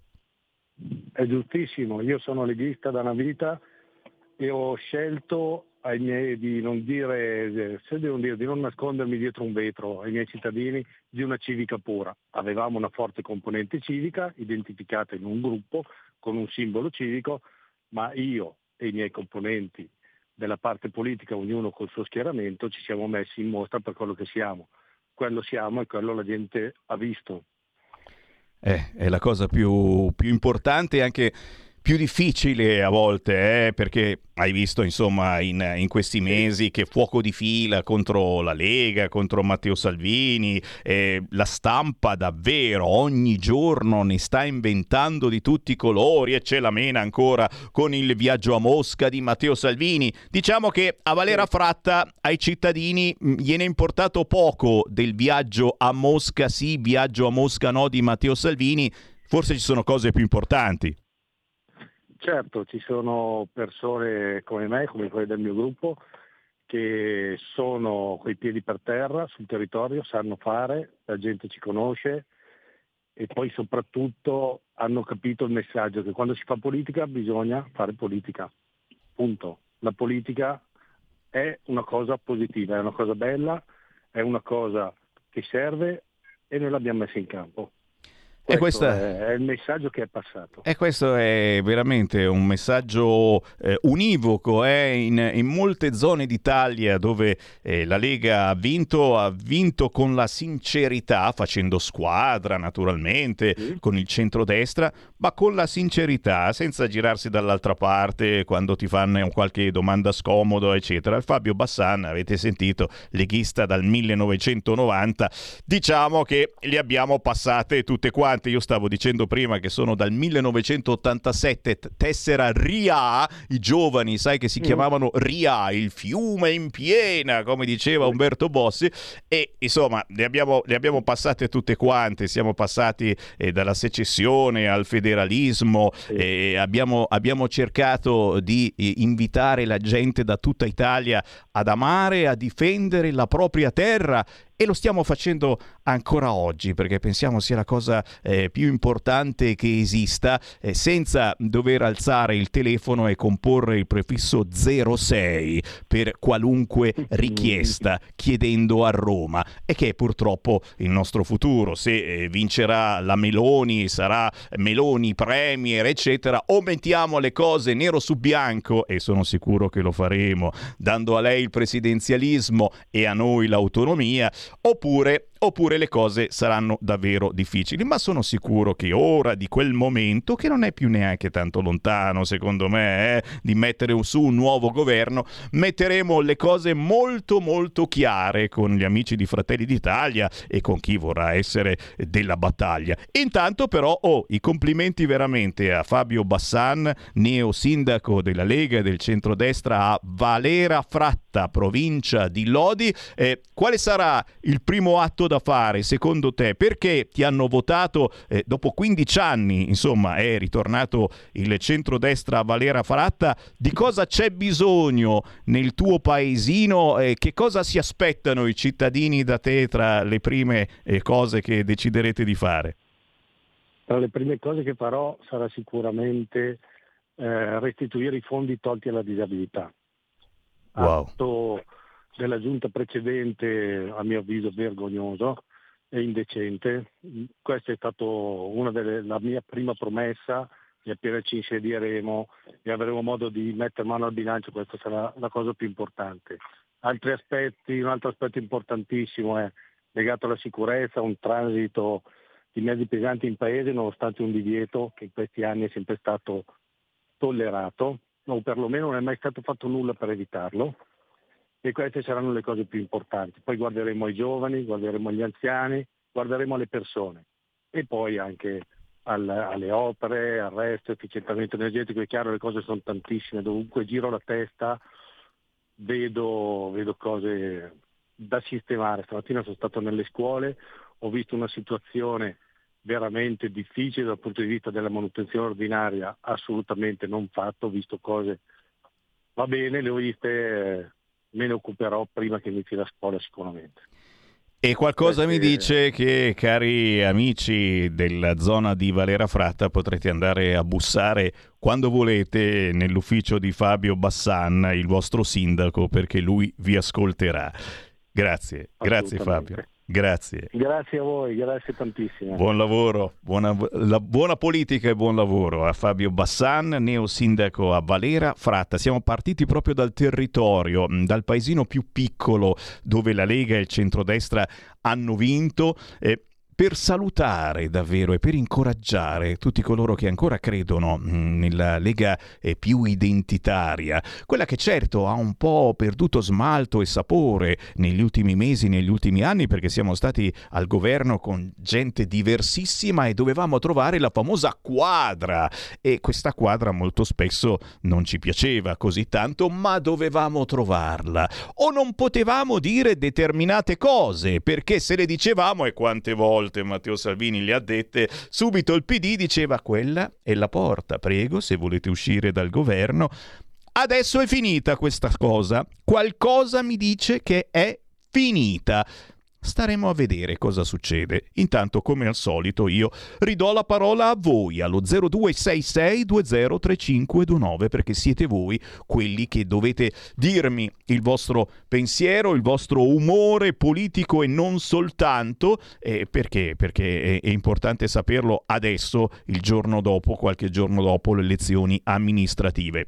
È giustissimo, io sono leghista da una vita e ho scelto ai miei, di non dire, se devo dire, di non nascondermi dietro un vetro ai miei cittadini di una civica pura. Avevamo una forte componente civica identificata in un gruppo con un simbolo civico, ma io e i miei componenti della parte politica, ognuno col suo schieramento, ci siamo messi in mostra per quello che siamo. Quello siamo e quello la gente ha visto. Eh, è la cosa più, più importante anche più difficile a volte, eh, perché hai visto insomma in, in, questi mesi che fuoco di fila contro la Lega, contro Matteo Salvini, eh, la stampa davvero ogni giorno ne sta inventando di tutti i colori e c'è la mena ancora con il viaggio a Mosca di Matteo Salvini. Diciamo che a Valera Fratta ai cittadini mm, gliene è importato poco del viaggio a Mosca sì, viaggio a Mosca no di Matteo Salvini, forse ci sono cose più importanti. Certo, ci sono persone come me, come quelle del mio gruppo, che sono coi piedi per terra sul territorio, sanno fare, la gente ci conosce e poi soprattutto hanno capito il messaggio che quando si fa politica bisogna fare politica punto. La politica è una cosa positiva, è una cosa bella, è una cosa che serve e noi l'abbiamo messa in campo. E Questo è, è il messaggio che è passato. E questo è veramente un messaggio eh, univoco eh, in, in molte zone d'Italia dove eh, la Lega ha vinto, ha vinto con la sincerità, facendo squadra naturalmente, con il centrodestra, ma con la sincerità, senza girarsi dall'altra parte quando ti fanno qualche domanda scomodo, eccetera. Fabio Bassan, avete sentito, leghista dal 1990, diciamo che le abbiamo passate tutte quante. Io stavo dicendo prima che sono dal 1987, t- tessera RIA, i giovani, sai che si chiamavano RIA, il fiume in piena, come diceva Umberto Bossi, e insomma le abbiamo, le abbiamo passate tutte quante, siamo passati eh, dalla secessione al federalismo, eh, abbiamo, abbiamo cercato di eh, invitare la gente da tutta Italia ad amare, a difendere la propria terra e lo stiamo facendo ancora oggi perché pensiamo sia la cosa eh, più importante che esista eh, senza dover alzare il telefono e comporre il prefisso 06 per qualunque [laughs] richiesta chiedendo a Roma. E che è purtroppo il nostro futuro. Se eh, vincerà la Meloni sarà Meloni premier eccetera o mettiamo le cose nero su bianco e sono sicuro che lo faremo dando a lei il presidenzialismo e a noi l'autonomia oppure oppure le cose saranno davvero difficili, ma sono sicuro che ora di quel momento, che non è più neanche tanto lontano secondo me, eh, di mettere su un nuovo governo, metteremo le cose molto molto chiare con gli amici di Fratelli d'Italia e con chi vorrà essere della battaglia. Intanto però ho oh, i complimenti veramente a Fabio Bassan, neo sindaco della Lega e del centrodestra a Valera Fratta, provincia di Lodi. Eh, quale sarà il primo atto da fare secondo te? Perché ti hanno votato eh, dopo 15 anni, insomma, è ritornato il centrodestra a Valera Fratta. Di cosa c'è bisogno nel tuo paesino? Eh, che cosa si aspettano i cittadini da te tra le prime eh, cose che deciderete di fare? Tra le prime cose che farò sarà sicuramente eh, restituire i fondi tolti alla disabilità. Wow. Atto della giunta precedente, a mio avviso, vergognoso e indecente. Questa è stata una delle la mia prima promessa e appena ci insedieremo e avremo modo di mettere mano al bilancio, questa sarà la cosa più importante. Aspetti, un altro aspetto importantissimo è legato alla sicurezza, un transito di mezzi pesanti in paese nonostante un divieto che in questi anni è sempre stato tollerato, o perlomeno non è mai stato fatto nulla per evitarlo e queste saranno le cose più importanti. Poi guarderemo ai giovani, guarderemo agli anziani, guarderemo alle persone e poi anche al, alle opere, al resto, efficientamento energetico. È chiaro, le cose sono tantissime, dovunque giro la testa vedo, vedo cose da sistemare. Stamattina sono stato nelle scuole, ho visto una situazione veramente difficile dal punto di vista della manutenzione ordinaria, assolutamente non fatto, ho visto cose, va bene, le ho viste, me ne occuperò prima che inizi la scuola sicuramente. E qualcosa mi dice che, cari amici della zona di Valera Fratta, potrete andare a bussare quando volete nell'ufficio di Fabio Bassan, il vostro sindaco, perché lui vi ascolterà. Grazie, grazie. Fabio. Grazie. Grazie a voi, grazie tantissimo. Buon lavoro, buona, la- buona politica e buon lavoro a Fabio Bassan, neo sindaco a Valera Fratta. Siamo partiti proprio dal territorio, mh, dal paesino più piccolo dove la Lega e il centrodestra hanno vinto. eh, per salutare davvero e per incoraggiare tutti coloro che ancora credono mh, nella Lega più identitaria, quella che certo ha un po' perduto smalto e sapore negli ultimi mesi, negli ultimi anni, perché siamo stati al governo con gente diversissima e dovevamo trovare la famosa quadra. E questa quadra molto spesso non ci piaceva così tanto, ma dovevamo trovarla. O non potevamo dire determinate cose, perché se le dicevamo e quante volte Matteo Salvini le ha dette, subito il PD diceva quella è la porta, prego se volete uscire dal governo. Adesso è finita questa cosa, qualcosa mi dice che è finita. Staremo a vedere cosa succede. Intanto, come al solito, io ridò la parola a voi allo 0266203529 perché siete voi quelli che dovete dirmi il vostro pensiero, il vostro umore politico e non soltanto. Eh, perché? Perché è, è importante saperlo adesso, il giorno dopo, qualche giorno dopo le elezioni amministrative.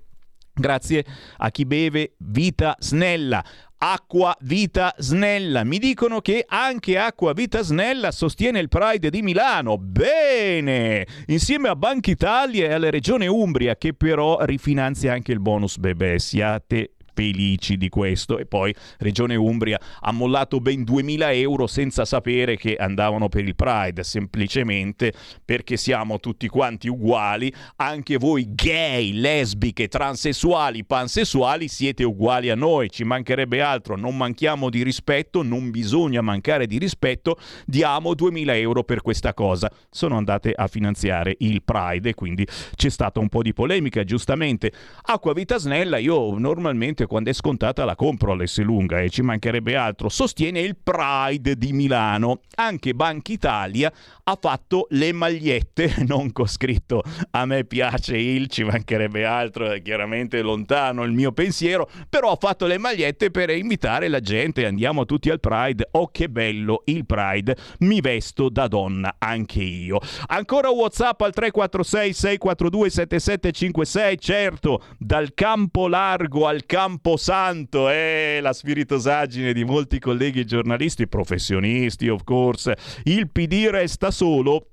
Grazie a chi beve vita snella. Acqua Vita Snella. Mi dicono che anche Acqua Vita Snella sostiene il Pride di Milano. Bene! Insieme a Banca Italia e alla Regione Umbria, che però rifinanzia anche il bonus bebè. Siate felici di questo. E poi Regione Umbria ha mollato ben 2000 euro senza sapere che andavano per il Pride semplicemente perché siamo tutti quanti uguali anche voi gay, lesbiche, transessuali, pansessuali siete uguali a noi ci mancherebbe altro non manchiamo di rispetto non bisogna mancare di rispetto diamo 2000 euro per questa cosa. Sono andate a finanziare il Pride e quindi c'è stata un po' di polemica giustamente. Acqua Vita Snella io normalmente che quando è scontata la compro all'Esselunga e ci mancherebbe altro. Sostiene il Pride di Milano. Anche Banca Italia ha fatto le magliette, [laughs] non con scritto a me piace il, ci mancherebbe altro, è chiaramente lontano il mio pensiero, però ha fatto le magliette per invitare la gente, andiamo tutti al Pride, oh che bello il Pride, mi vesto da donna anche io. Ancora Whatsapp al 346 642 7756, certo, dal campo largo al campo Camposanto è la spiritosaggine di molti colleghi giornalisti, professionisti of course. Il PD resta solo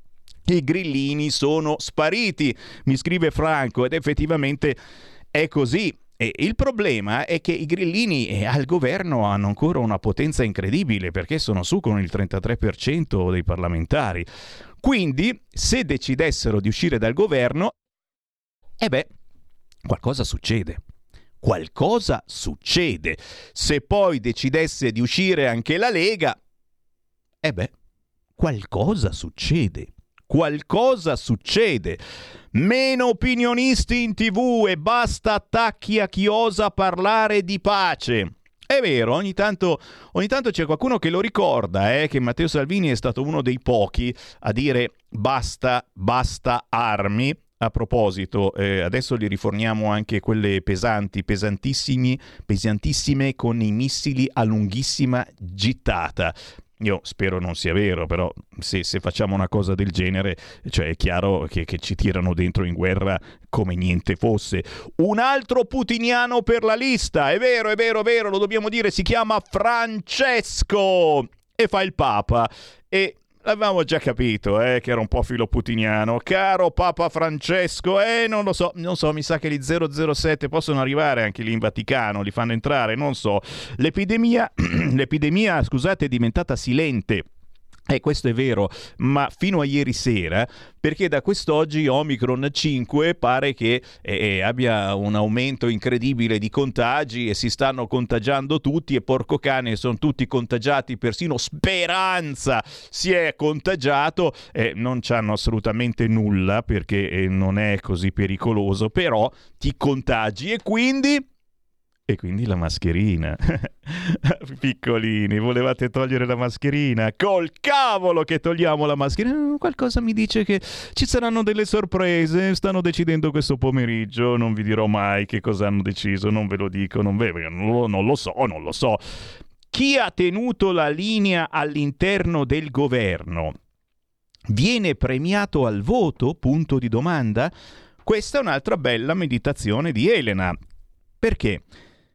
i grillini sono spariti, mi scrive Franco, ed effettivamente è così. E il problema è che i grillini eh, al governo hanno ancora una potenza incredibile perché sono su con il 33% dei parlamentari. Quindi, se decidessero di uscire dal governo, e eh beh, qualcosa succede qualcosa succede. Se poi decidesse di uscire anche la Lega, eh beh, qualcosa succede. Qualcosa succede. Meno opinionisti in tv e basta attacchi a chi osa parlare di pace. È vero, ogni tanto, ogni tanto c'è qualcuno che lo ricorda, eh, che Matteo Salvini è stato uno dei pochi a dire basta, basta armi a proposito, eh, adesso li riforniamo anche quelle pesanti, pesantissime con i missili a lunghissima gittata. Io spero non sia vero, però se, se facciamo una cosa del genere, cioè è chiaro che, che, ci tirano dentro in guerra come niente fosse. Un altro putiniano per la lista, è vero, è vero, è vero, lo dobbiamo dire, si chiama Francesco e fa il Papa. E L'avevamo già capito, eh, che era un po' filoputiniano. Caro Papa Francesco, eh, non lo so, non so, mi sa che gli 007 possono arrivare anche lì in Vaticano, li fanno entrare, non so. L'epidemia, [clears throat] l'epidemia, scusate, è diventata silente e eh, questo è vero, ma fino a ieri sera, perché da quest'oggi Omicron 5 pare che eh, eh, abbia un aumento incredibile di contagi e si stanno contagiando tutti e porco cane sono tutti contagiati, persino Speranza si è contagiato, eh, non c'hanno assolutamente nulla perché eh, non è così pericoloso, però ti contagi e quindi e quindi la mascherina. [laughs] Piccolini, volevate togliere la mascherina? Col cavolo che togliamo la mascherina! Qualcosa mi dice che ci saranno delle sorprese. Stanno decidendo questo pomeriggio. Non vi dirò mai che cosa hanno deciso. Non ve lo dico, non, ve, non, non lo so, non lo so. Chi ha tenuto la linea all'interno del governo viene premiato al voto? Punto di domanda. Questa è un'altra bella meditazione di Elena. Perché?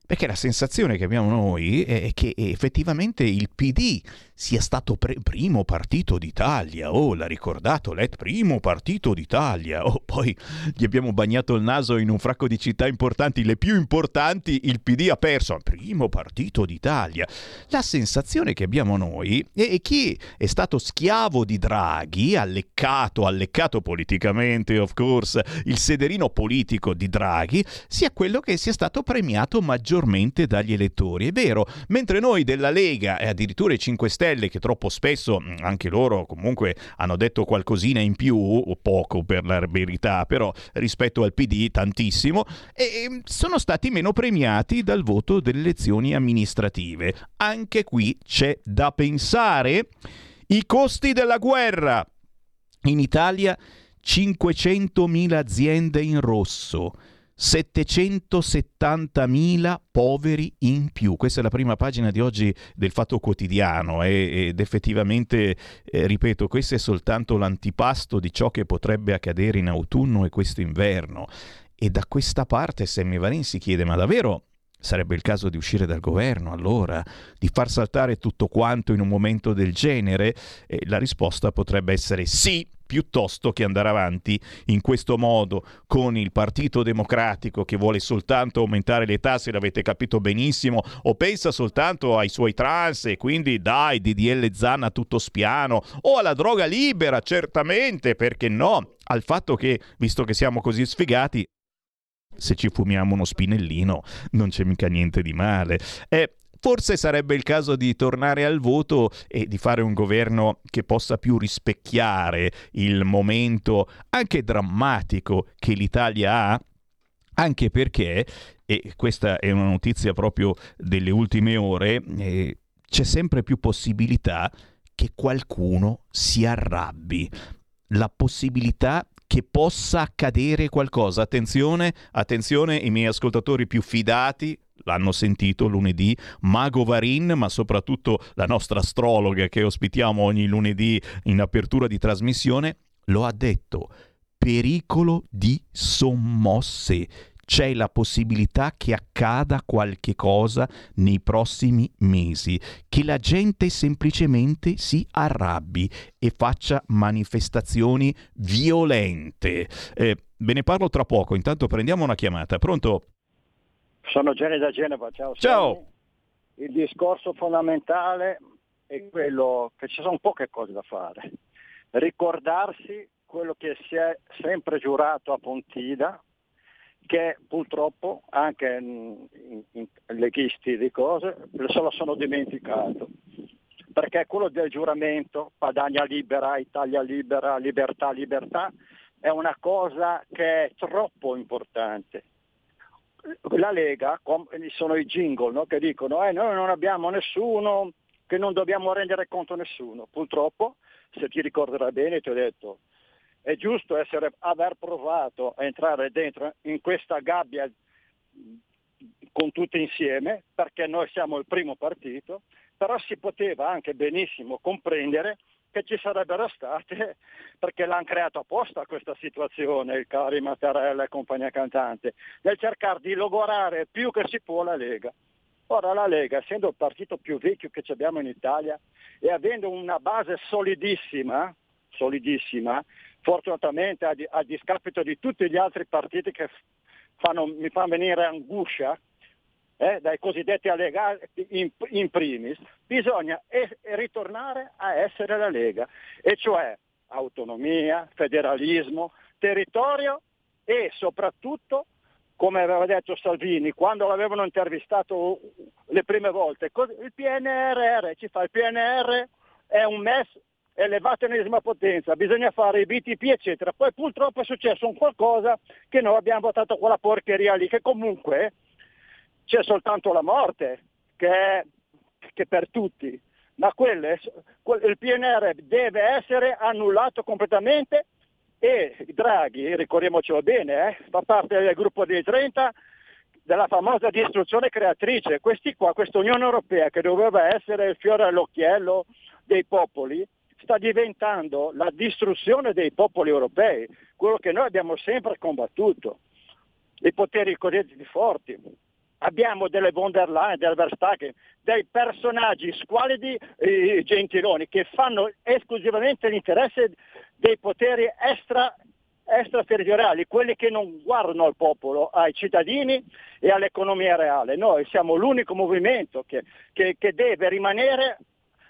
Perché la sensazione che abbiamo noi è che effettivamente il PD sia stato pre- primo partito d'Italia. Oh, l'ha ricordato Let, primo partito d'Italia. Oh, poi gli abbiamo bagnato il naso in un fracco di città importanti, le più importanti il PD ha perso. Primo partito d'Italia. La sensazione che abbiamo noi è che è stato schiavo di Draghi, alleccato, alleccato politicamente, of course, il sederino politico di Draghi, sia quello che sia stato premiato maggiormente maggiormente dagli elettori. È vero, mentre noi della Lega e addirittura i 5 Stelle, che troppo spesso mm, anche loro comunque hanno detto qualcosina in più, o poco per la verità, però rispetto al PD tantissimo, e sono stati meno premiati dal voto delle elezioni amministrative. Anche qui c'è da pensare. I costi della guerra. In Italia 500.000 aziende in rosso. 770.000 poveri in più. Questa è la prima pagina di oggi del Fatto Quotidiano ed effettivamente, eh, ripeto, questo è soltanto l'antipasto di ciò che potrebbe accadere in autunno e questo inverno. E da questa parte Sammy Varin si chiede, ma davvero Sarebbe il caso di uscire dal governo, allora, di far saltare tutto quanto in un momento del genere? E la risposta potrebbe essere sì, piuttosto che andare avanti in questo modo con il Partito Democratico che vuole soltanto aumentare le tasse, l'avete capito benissimo, o pensa soltanto ai suoi trans e quindi dai, DDL Zanna tutto spiano, o alla droga libera, certamente, perché no? Al fatto che, visto che siamo così sfigati, se ci fumiamo uno spinellino non c'è mica niente di male. E forse sarebbe il caso di tornare al voto e di fare un governo che possa più rispecchiare il momento anche drammatico che l'Italia ha, anche perché, e questa è una notizia proprio delle ultime ore, eh, c'è sempre più possibilità che qualcuno si arrabbi. La possibilità che possa accadere qualcosa. Attenzione, attenzione, i miei ascoltatori più fidati l'hanno sentito lunedì, Mago Varin, ma soprattutto la nostra astrologa che ospitiamo ogni lunedì in apertura di trasmissione, lo ha detto. Pericolo di sommosse c'è la possibilità che accada qualche cosa nei prossimi mesi, che la gente semplicemente si arrabbi e faccia manifestazioni violente. Eh, ve ne parlo tra poco, intanto prendiamo una chiamata. Pronto? Sono Gianni da Genova, ciao. Ciao. Il discorso fondamentale è quello che ci sono poche cose da fare. Ricordarsi quello che si è sempre giurato a Pontida, che purtroppo anche in, in, leghisti di cose se lo sono dimenticato. Perché quello del giuramento, Padania libera, Italia libera, libertà, libertà, è una cosa che è troppo importante. La Lega, sono i jingle no? che dicono eh, noi non abbiamo nessuno, che non dobbiamo rendere conto a nessuno. Purtroppo, se ti ricorderai bene, ti ho detto, è giusto essere, aver provato a entrare dentro in questa gabbia con tutti insieme, perché noi siamo il primo partito, però si poteva anche benissimo comprendere che ci sarebbero state, perché l'hanno creato apposta questa situazione, il cari Mattarella e compagnia cantante, nel cercare di logorare più che si può la Lega. Ora la Lega, essendo il partito più vecchio che abbiamo in Italia e avendo una base solidissima, solidissima fortunatamente a, di, a discapito di tutti gli altri partiti che fanno, mi fanno venire angoscia, eh, dai cosiddetti allegati in, in primis, bisogna es- ritornare a essere la Lega, e cioè autonomia, federalismo, territorio e soprattutto, come aveva detto Salvini quando l'avevano intervistato le prime volte, il PNRR, ci fa il PNR è un MES elevata ennesima potenza, bisogna fare i BTP eccetera. Poi purtroppo è successo un qualcosa che noi abbiamo votato quella porcheria lì, che comunque c'è soltanto la morte, che è che per tutti, ma quelle, il PNR deve essere annullato completamente e Draghi, ricordiamocelo bene, eh, fa parte del gruppo dei 30 della famosa distruzione creatrice. Questi qua, questa Unione Europea che doveva essere il fiore all'occhiello dei popoli, sta diventando la distruzione dei popoli europei, quello che noi abbiamo sempre combattuto, i poteri cosiddetti forti. Abbiamo delle von der Leyen, del Verstappen, dei personaggi squalidi e gentiloni che fanno esclusivamente l'interesse dei poteri extra extraterritoriali, quelli che non guardano al popolo, ai cittadini e all'economia reale. Noi siamo l'unico movimento che, che, che deve rimanere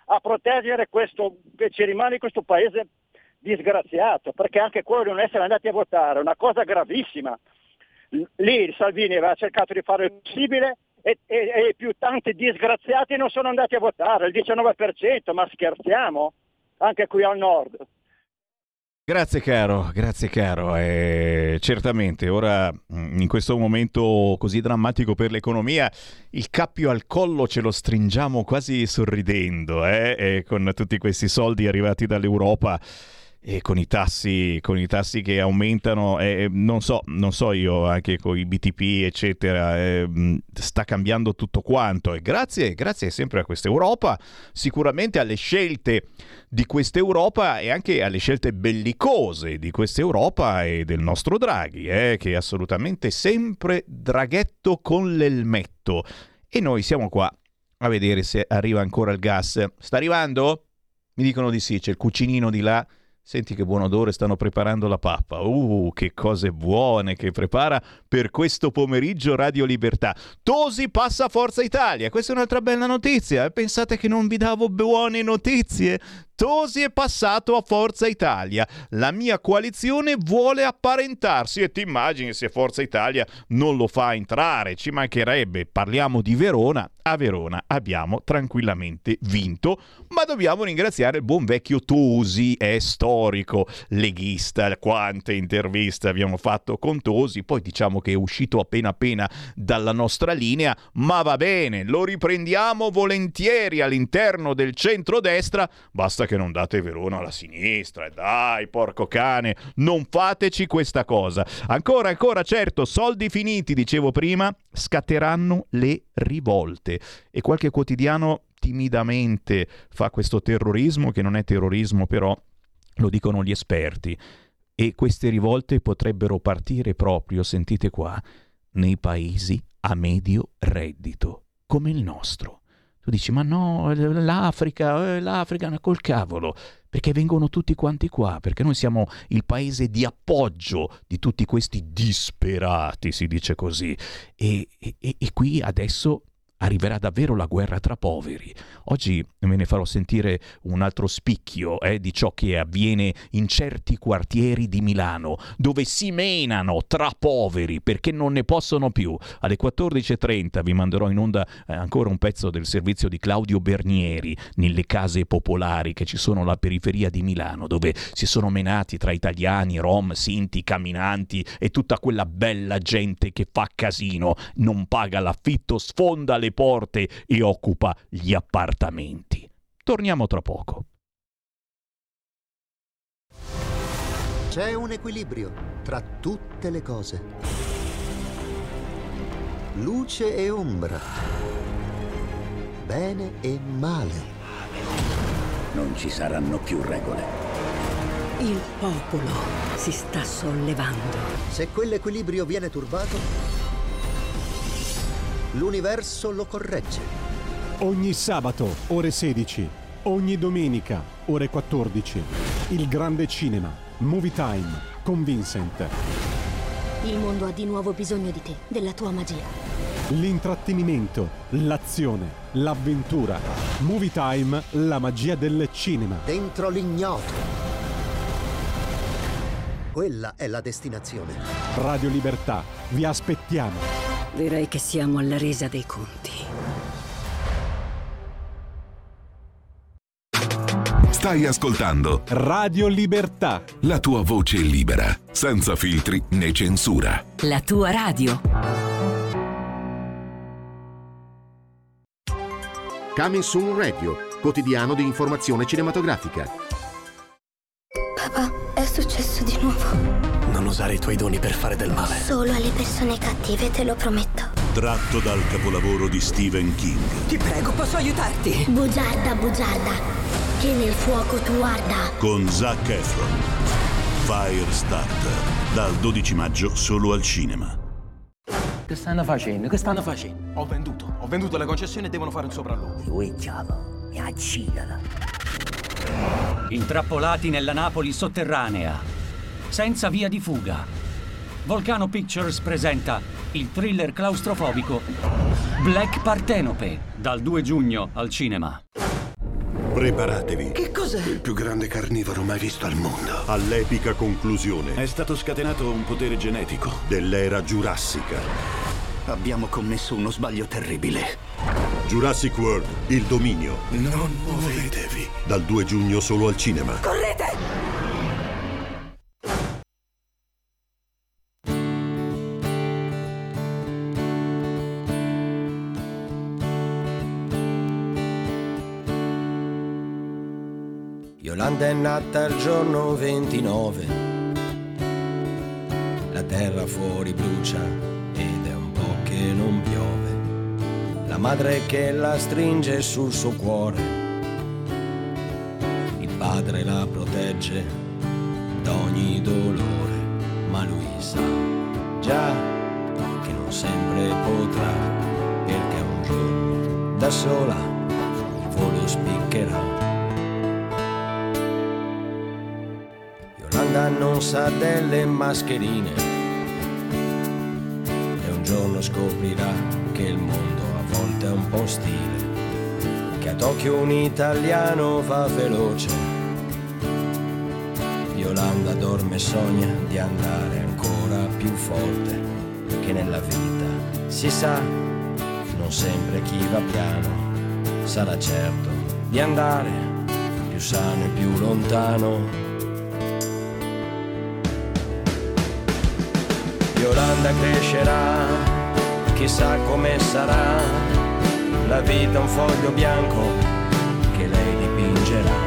a proteggere questo, che ci rimane questo paese disgraziato, perché anche quello di non essere andati a votare è una cosa gravissima. Lì Salvini aveva cercato di fare il possibile e, e, e più tanti disgraziati non sono andati a votare, il 19%, ma scherziamo? Anche qui al nord. Grazie caro, grazie caro. Eh, certamente ora mm, in questo momento così drammatico per l'economia il cappio al collo ce lo stringiamo quasi sorridendo eh? con tutti questi soldi arrivati dall'Europa e con i tassi, con i tassi che aumentano, eh, non, so, non so io, anche con i BTP, eccetera, eh, sta cambiando tutto quanto. E grazie, grazie sempre a questa Europa, sicuramente alle scelte di questa Europa e anche alle scelte bellicose di questa Europa e del nostro Draghi, eh, che è assolutamente sempre draghetto con l'elmetto. E noi siamo qua a vedere se arriva ancora il gas. Sta arrivando? Mi dicono di sì, c'è il cucinino di là Senti che buon odore, stanno preparando la pappa. Uh, che cose buone che prepara per questo pomeriggio Radio Libertà. Tosi passa Forza Italia. Questa è un'altra bella notizia. Pensate che non vi davo buone notizie? Tosi è passato a Forza Italia. La mia coalizione vuole apparentarsi e ti immagini se Forza Italia non lo fa entrare, ci mancherebbe. Parliamo di Verona. A Verona abbiamo tranquillamente vinto, ma dobbiamo ringraziare il buon vecchio Tosi, è storico, leghista, quante interviste abbiamo fatto con Tosi, poi diciamo che è uscito appena appena dalla nostra linea, ma va bene, lo riprendiamo volentieri all'interno del centrodestra, basta che non date Verona alla sinistra. Dai, porco cane, non fateci questa cosa. Ancora, ancora, certo, soldi finiti, dicevo prima, scatteranno le rivolte. E qualche quotidiano timidamente fa questo terrorismo, che non è terrorismo però, lo dicono gli esperti. E queste rivolte potrebbero partire proprio, sentite qua, nei paesi a medio reddito, come il nostro. Tu dici, ma no, l'Africa, eh, l'Africa, col cavolo, perché vengono tutti quanti qua, perché noi siamo il paese di appoggio di tutti questi disperati, si dice così. E, e, e qui adesso arriverà davvero la guerra tra poveri. Oggi me ne farò sentire un altro spicchio eh, di ciò che avviene in certi quartieri di Milano, dove si menano tra poveri perché non ne possono più. Alle 14.30 vi manderò in onda eh, ancora un pezzo del servizio di Claudio Bernieri nelle case popolari che ci sono alla periferia di Milano, dove si sono menati tra italiani, rom, sinti, camminanti e tutta quella bella gente che fa casino, non paga l'affitto, sfonda le porte e occupa gli appartamenti. Torniamo tra poco. C'è un equilibrio tra tutte le cose. Luce e ombra. Bene e male. Non ci saranno più regole. Il popolo si sta sollevando. Se quell'equilibrio viene turbato, l'universo lo corregge. Ogni sabato, ore 16. Ogni domenica, ore 14. Il grande cinema. Movie Time con Vincent. Il mondo ha di nuovo bisogno di te, della tua magia. L'intrattenimento, l'azione, l'avventura. Movie Time, la magia del cinema. Dentro l'ignoto. Quella è la destinazione. Radio Libertà, vi aspettiamo. Direi che siamo alla resa dei conti. Stai ascoltando Radio Libertà. La tua voce libera, senza filtri né censura. La tua radio. Coming Soon Radio, quotidiano di informazione cinematografica. Papà, è successo di nuovo. Non usare i tuoi doni per fare del male. Solo alle persone cattive, te lo prometto. Tratto dal capolavoro di Stephen King. Ti prego, posso aiutarti? Bugiarda, bugiarda, che nel fuoco tu arda. Con Zac Efron. Firestarter. Dal 12 maggio solo al cinema. Che stanno facendo? Che stanno facendo? Ho venduto. Ho venduto le concessioni e devono fare un sopralluogo. Lui diavolo, mi accida. Intrappolati nella Napoli sotterranea senza via di fuga. Volcano Pictures presenta il thriller claustrofobico Black Partenope dal 2 giugno al cinema. Preparatevi. Che cos'è? Il più grande carnivoro mai visto al mondo. All'epica conclusione. È stato scatenato un potere genetico dell'era giurassica. Abbiamo commesso uno sbaglio terribile. Jurassic World, il dominio. Non muovetevi. Dal 2 giugno solo al cinema. Correte! Yolanda è nata il giorno 29. La terra fuori brucia ed è un po' che non piove. La madre che la stringe sul suo cuore. Il padre la protegge da ogni dolore. Ma lui sa già che non sempre potrà. Perché un giorno da sola il volo spiccherà. Yolanda non sa delle mascherine e un giorno scoprirà che il mondo volte è un po' stile, che a Tokyo un italiano va veloce. Yolanda dorme e sogna di andare ancora più forte, che nella vita si sa, non sempre chi va piano sarà certo di andare più sano e più lontano. Yolanda crescerà, chissà come sarà, la vita un foglio bianco che lei dipingerà,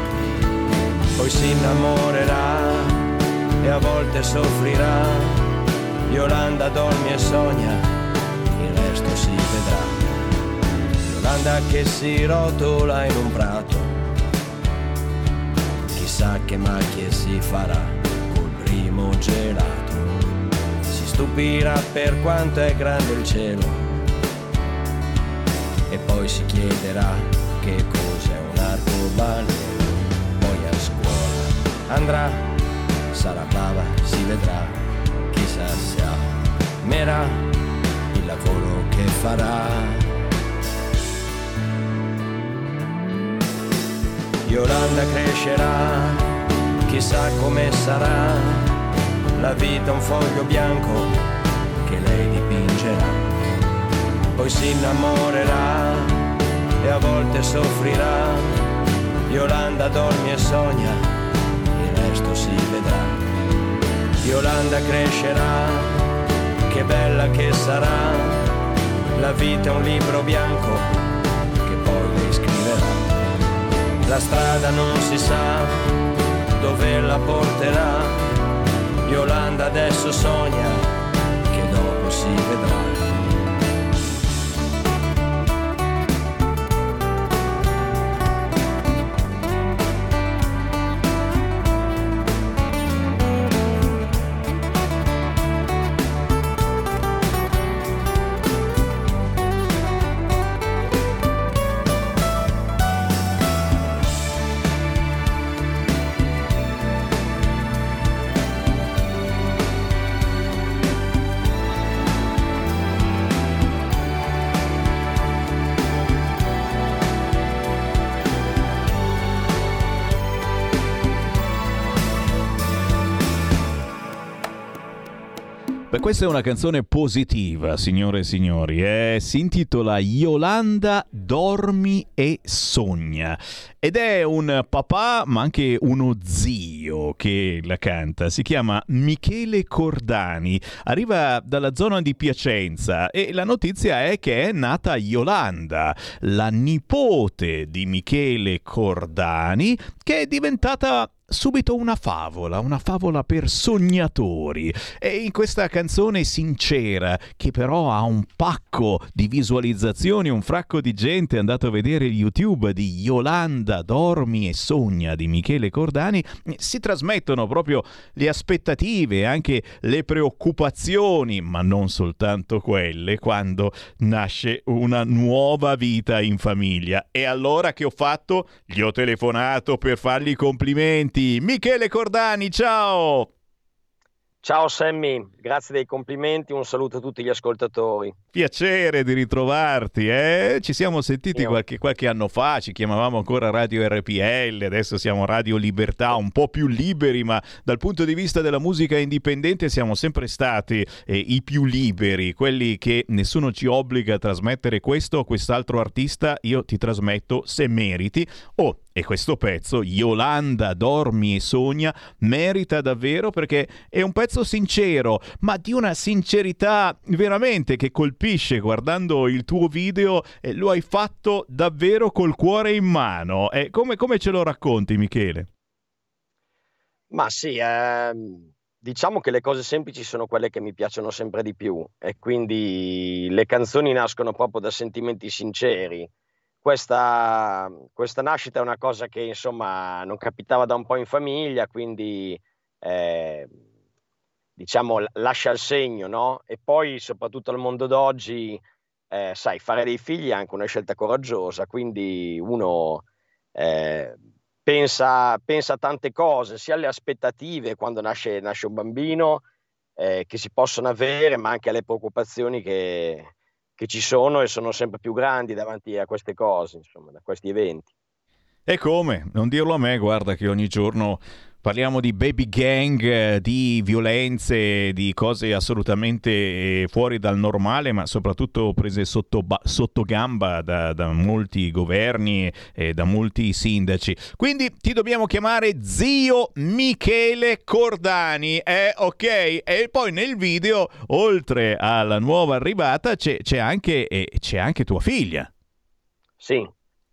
poi si innamorerà e a volte soffrirà, Yolanda dorme e sogna, il resto si vedrà, Yolanda che si rotola in un prato, chissà che macchie si farà col primo gelato. Stupirà per quanto è grande il cielo poi si chiederà che cos'è un arcobaleno. Poi a scuola andrà sarà brava si vedrà chissà se amerà il lavoro che farà. Yolanda crescerà chissà come sarà. La vita un foglio bianco che lei dipingerà. Poi si innamorerà e a volte soffrirà. Yolanda dorme e sogna, il resto si vedrà. Yolanda crescerà, che bella che sarà. La vita è un libro bianco che poi lei scriverà. La strada non si sa dove la porterà Yolanda adesso sogna che dopo si vedrà. Beh, questa è una canzone positiva, signore e signori. Eh? Si intitola Yolanda dormi e sogna. Ed è un papà, ma anche uno zio che la canta. Si chiama Michele Cordani. Arriva dalla zona di Piacenza e la notizia è che è nata Yolanda, la nipote di Michele Cordani, che è diventata subito una favola, una favola per sognatori. E in questa canzone sincera, che però ha un pacco di visualizzazioni, un fracco di gente è andato a vedere YouTube di Yolanda Dormi e Sogna di Michele Cordani, si trasmettono proprio le aspettative, anche le preoccupazioni, ma non soltanto quelle, quando nasce una nuova vita in famiglia. E allora che ho fatto? Gli ho telefonato per fargli i complimenti. Michele Cordani, ciao! Ciao Sammy, grazie dei complimenti, un saluto a tutti gli ascoltatori. Piacere di ritrovarti, eh? Ci siamo sentiti qualche, qualche, anno fa, ci chiamavamo ancora Radio RPL, adesso siamo Radio Libertà, un po' più liberi, ma dal punto di vista della musica indipendente siamo sempre stati eh, i più liberi, quelli che nessuno ci obbliga a trasmettere questo o quest'altro artista, io ti trasmetto se meriti o e questo pezzo, Yolanda dormi e sogna, merita davvero perché è un pezzo sincero, ma di una sincerità veramente che colpisce guardando il tuo video. Eh, lo hai fatto davvero col cuore in mano. Eh, come, come, ce lo racconti, Michele? Ma sì, ehm, diciamo che le cose semplici sono quelle che mi piacciono sempre di più e quindi le canzoni nascono proprio da sentimenti sinceri questa, questa, nascita è una cosa che insomma non capitava da un po' in famiglia, quindi eh, diciamo lascia il segno, no? E poi soprattutto al mondo d'oggi, eh, sai, fare dei figli è anche una scelta coraggiosa, quindi uno eh, pensa, a tante cose, sia alle aspettative quando nasce, nasce un bambino eh, che si possono avere, ma anche alle preoccupazioni che, che ci sono e sono sempre più grandi davanti a queste cose, insomma, a questi eventi. E come? Non dirlo a me, guarda che ogni giorno Parliamo di baby gang, di violenze, di cose assolutamente eh, fuori dal normale, ma soprattutto prese sotto, sotto gamba da, da, molti governi e da molti sindaci. Quindi ti dobbiamo chiamare zio Michele Cordani, eh? ok? E poi nel video, oltre alla nuova arrivata, c'è, c'è, anche, eh, c'è anche tua figlia. Sì,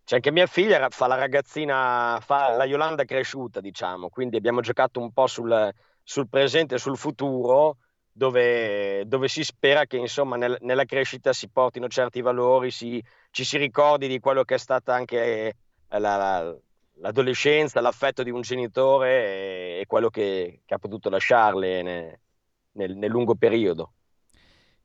c'è anche mia figlia, fa la ragazzina, fa la Yolanda cresciuta, diciamo, quindi abbiamo giocato un po' sul, sul presente e sul futuro, dove, dove, si spera che insomma nel, nella crescita si portino certi valori, si, ci si ricordi di quello che è stata anche la, la, l'adolescenza, l'affetto di un genitore e, e quello che, che, ha potuto lasciarle nel, nel, nel lungo periodo.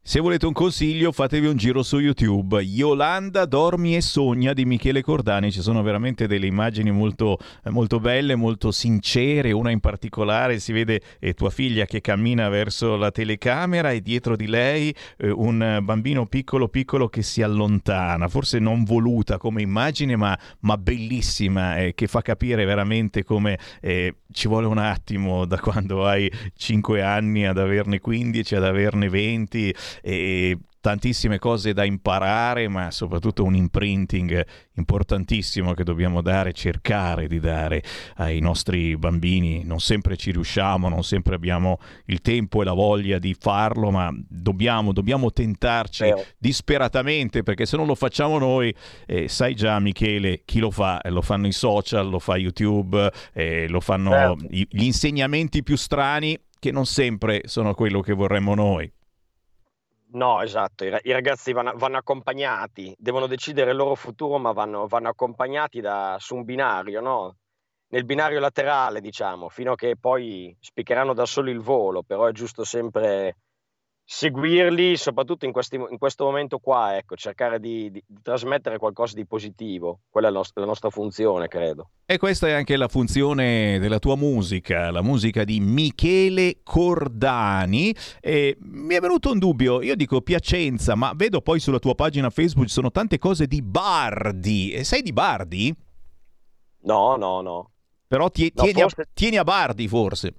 Se volete un consiglio, fatevi un giro su YouTube. Yolanda dormi e sogna di Michele Cordani. Ci sono veramente delle immagini molto, molto belle, molto sincere. Una in particolare si vede eh, tua figlia che cammina verso la telecamera e dietro di lei eh, un bambino piccolo piccolo che si allontana. Forse non voluta come immagine, ma, ma bellissima, eh, che fa capire veramente come eh, ci vuole un attimo da quando hai 5 anni ad averne 15, ad averne 20 e tantissime cose da imparare, ma soprattutto un imprinting importantissimo che dobbiamo dare, cercare di dare ai nostri bambini. Non sempre ci riusciamo, non sempre abbiamo il tempo e la voglia di farlo, ma dobbiamo, dobbiamo tentarci eh. disperatamente perché se non lo facciamo noi, eh, sai già Michele, chi lo fa? Eh, lo fanno i social, lo fa YouTube, eh, lo fanno certo. gli insegnamenti più strani che non sempre sono quello che vorremmo noi. No, esatto, i, ragazzi vanno, vanno, accompagnati, devono decidere il loro futuro, ma vanno, vanno accompagnati da, su un binario, no? Nel binario laterale, diciamo, fino a che poi spiccheranno da soli il volo, però è giusto sempre seguirli, soprattutto in, questi, in, questo momento qua, ecco, cercare di, di, di, trasmettere qualcosa di positivo. Quella è la nostra, la nostra, funzione, credo. E questa è anche la funzione della tua musica, la musica di Michele Cordani. E mi è venuto un dubbio, io dico Piacenza, ma vedo poi sulla tua pagina Facebook ci sono tante cose di Bardi. E sei di Bardi? No, no, no. Però tie, no, tieni, forse... a, tieni a Bardi forse.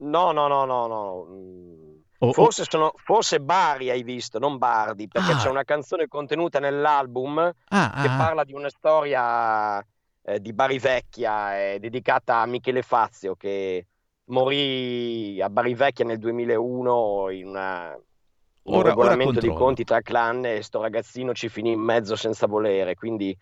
No, no, no, no, no Oh, forse, sono, forse, Bari hai visto, non Bardi, perché ah. c'è una canzone contenuta nell'album ah, che ah, parla di una storia eh, di Bari Vecchia, eh, dedicata a Michele Fazio, che morì a Bari Vecchia nel 2001 in una, un ora, regolamento ora di conti tra clan e sto ragazzino ci finì in mezzo senza volere. Quindi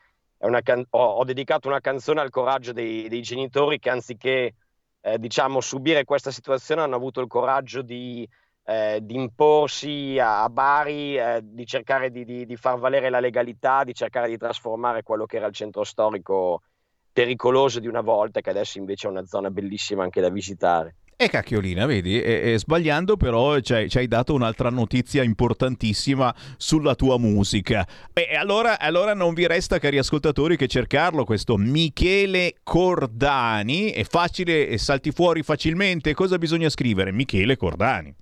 can- ho, ho, dedicato una canzone al coraggio dei, dei genitori che anziché eh, diciamo subire questa situazione hanno avuto il coraggio di eh, di imporsi a, a Bari, eh, di cercare di, di, di, far valere la legalità, di cercare di trasformare quello che era il centro storico pericoloso di una volta, che adesso invece è una zona bellissima anche da visitare. E cacchiolina, vedi, e, e sbagliando però ci hai, dato un'altra notizia importantissima sulla tua musica. E allora, allora, non vi resta, cari ascoltatori, che cercarlo, questo Michele Cordani. È facile salti fuori facilmente. Cosa bisogna scrivere? Michele Cordani.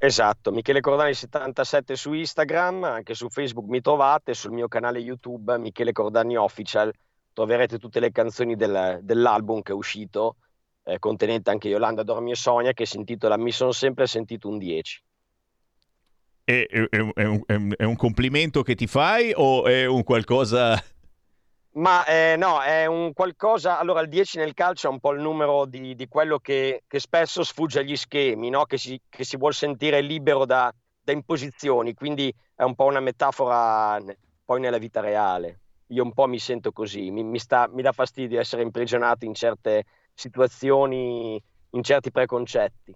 Esatto, Michele Cordani 77 su Instagram, anche su Facebook mi trovate, sul mio canale YouTube Michele Cordani Official troverete tutte le canzoni del, dell'album che è uscito eh, contenente anche Yolanda Dormi e Sonia che si intitola Mi sono sempre sentito un 10. È, è, è, un, è, un, complimento che ti fai o è un qualcosa... Ma eh, no, è un qualcosa... Allora il 10 nel calcio è un po' il numero di, di quello che, che, spesso sfugge agli schemi, no? che, si, che, si, vuol sentire libero da, da imposizioni, quindi è un po' una metafora poi nella vita reale io un po' mi sento così, mi, mi, sta, mi dà fastidio essere imprigionato in certe situazioni, in certi preconcetti.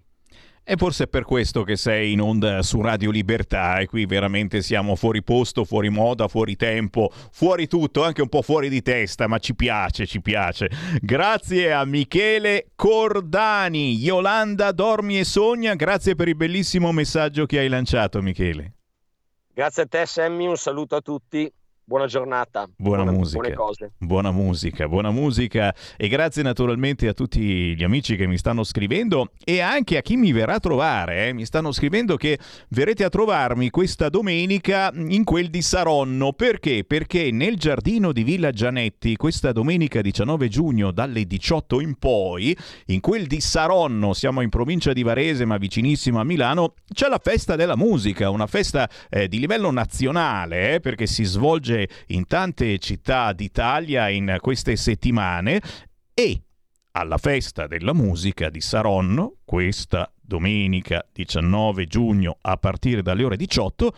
E forse è per questo che sei in onda su Radio Libertà e qui veramente siamo fuori posto, fuori moda, fuori tempo, fuori tutto, anche un po' fuori di testa, ma ci piace, ci piace. Grazie a Michele Cordani, Yolanda Dormi e Sogna, grazie per il bellissimo messaggio che hai lanciato Michele. Grazie a te Sammy, un saluto a tutti buona giornata. Buona, buona musica. Buona musica, buona musica. E grazie naturalmente a tutti gli amici che mi stanno scrivendo e anche a chi mi verrà a trovare. Eh. Mi stanno scrivendo che verrete a trovarmi questa domenica in quel di Saronno. Perché? Perché nel giardino di Villa Gianetti, questa domenica 19 giugno dalle 18 in poi, in quel di Saronno, siamo in provincia di Varese ma vicinissimo a Milano, c'è la festa della musica, una festa eh, di livello nazionale, eh, perché si svolge svolge in tante città d'Italia in queste settimane e alla festa della musica di Saronno, questa domenica 19 giugno a partire dalle ore 18,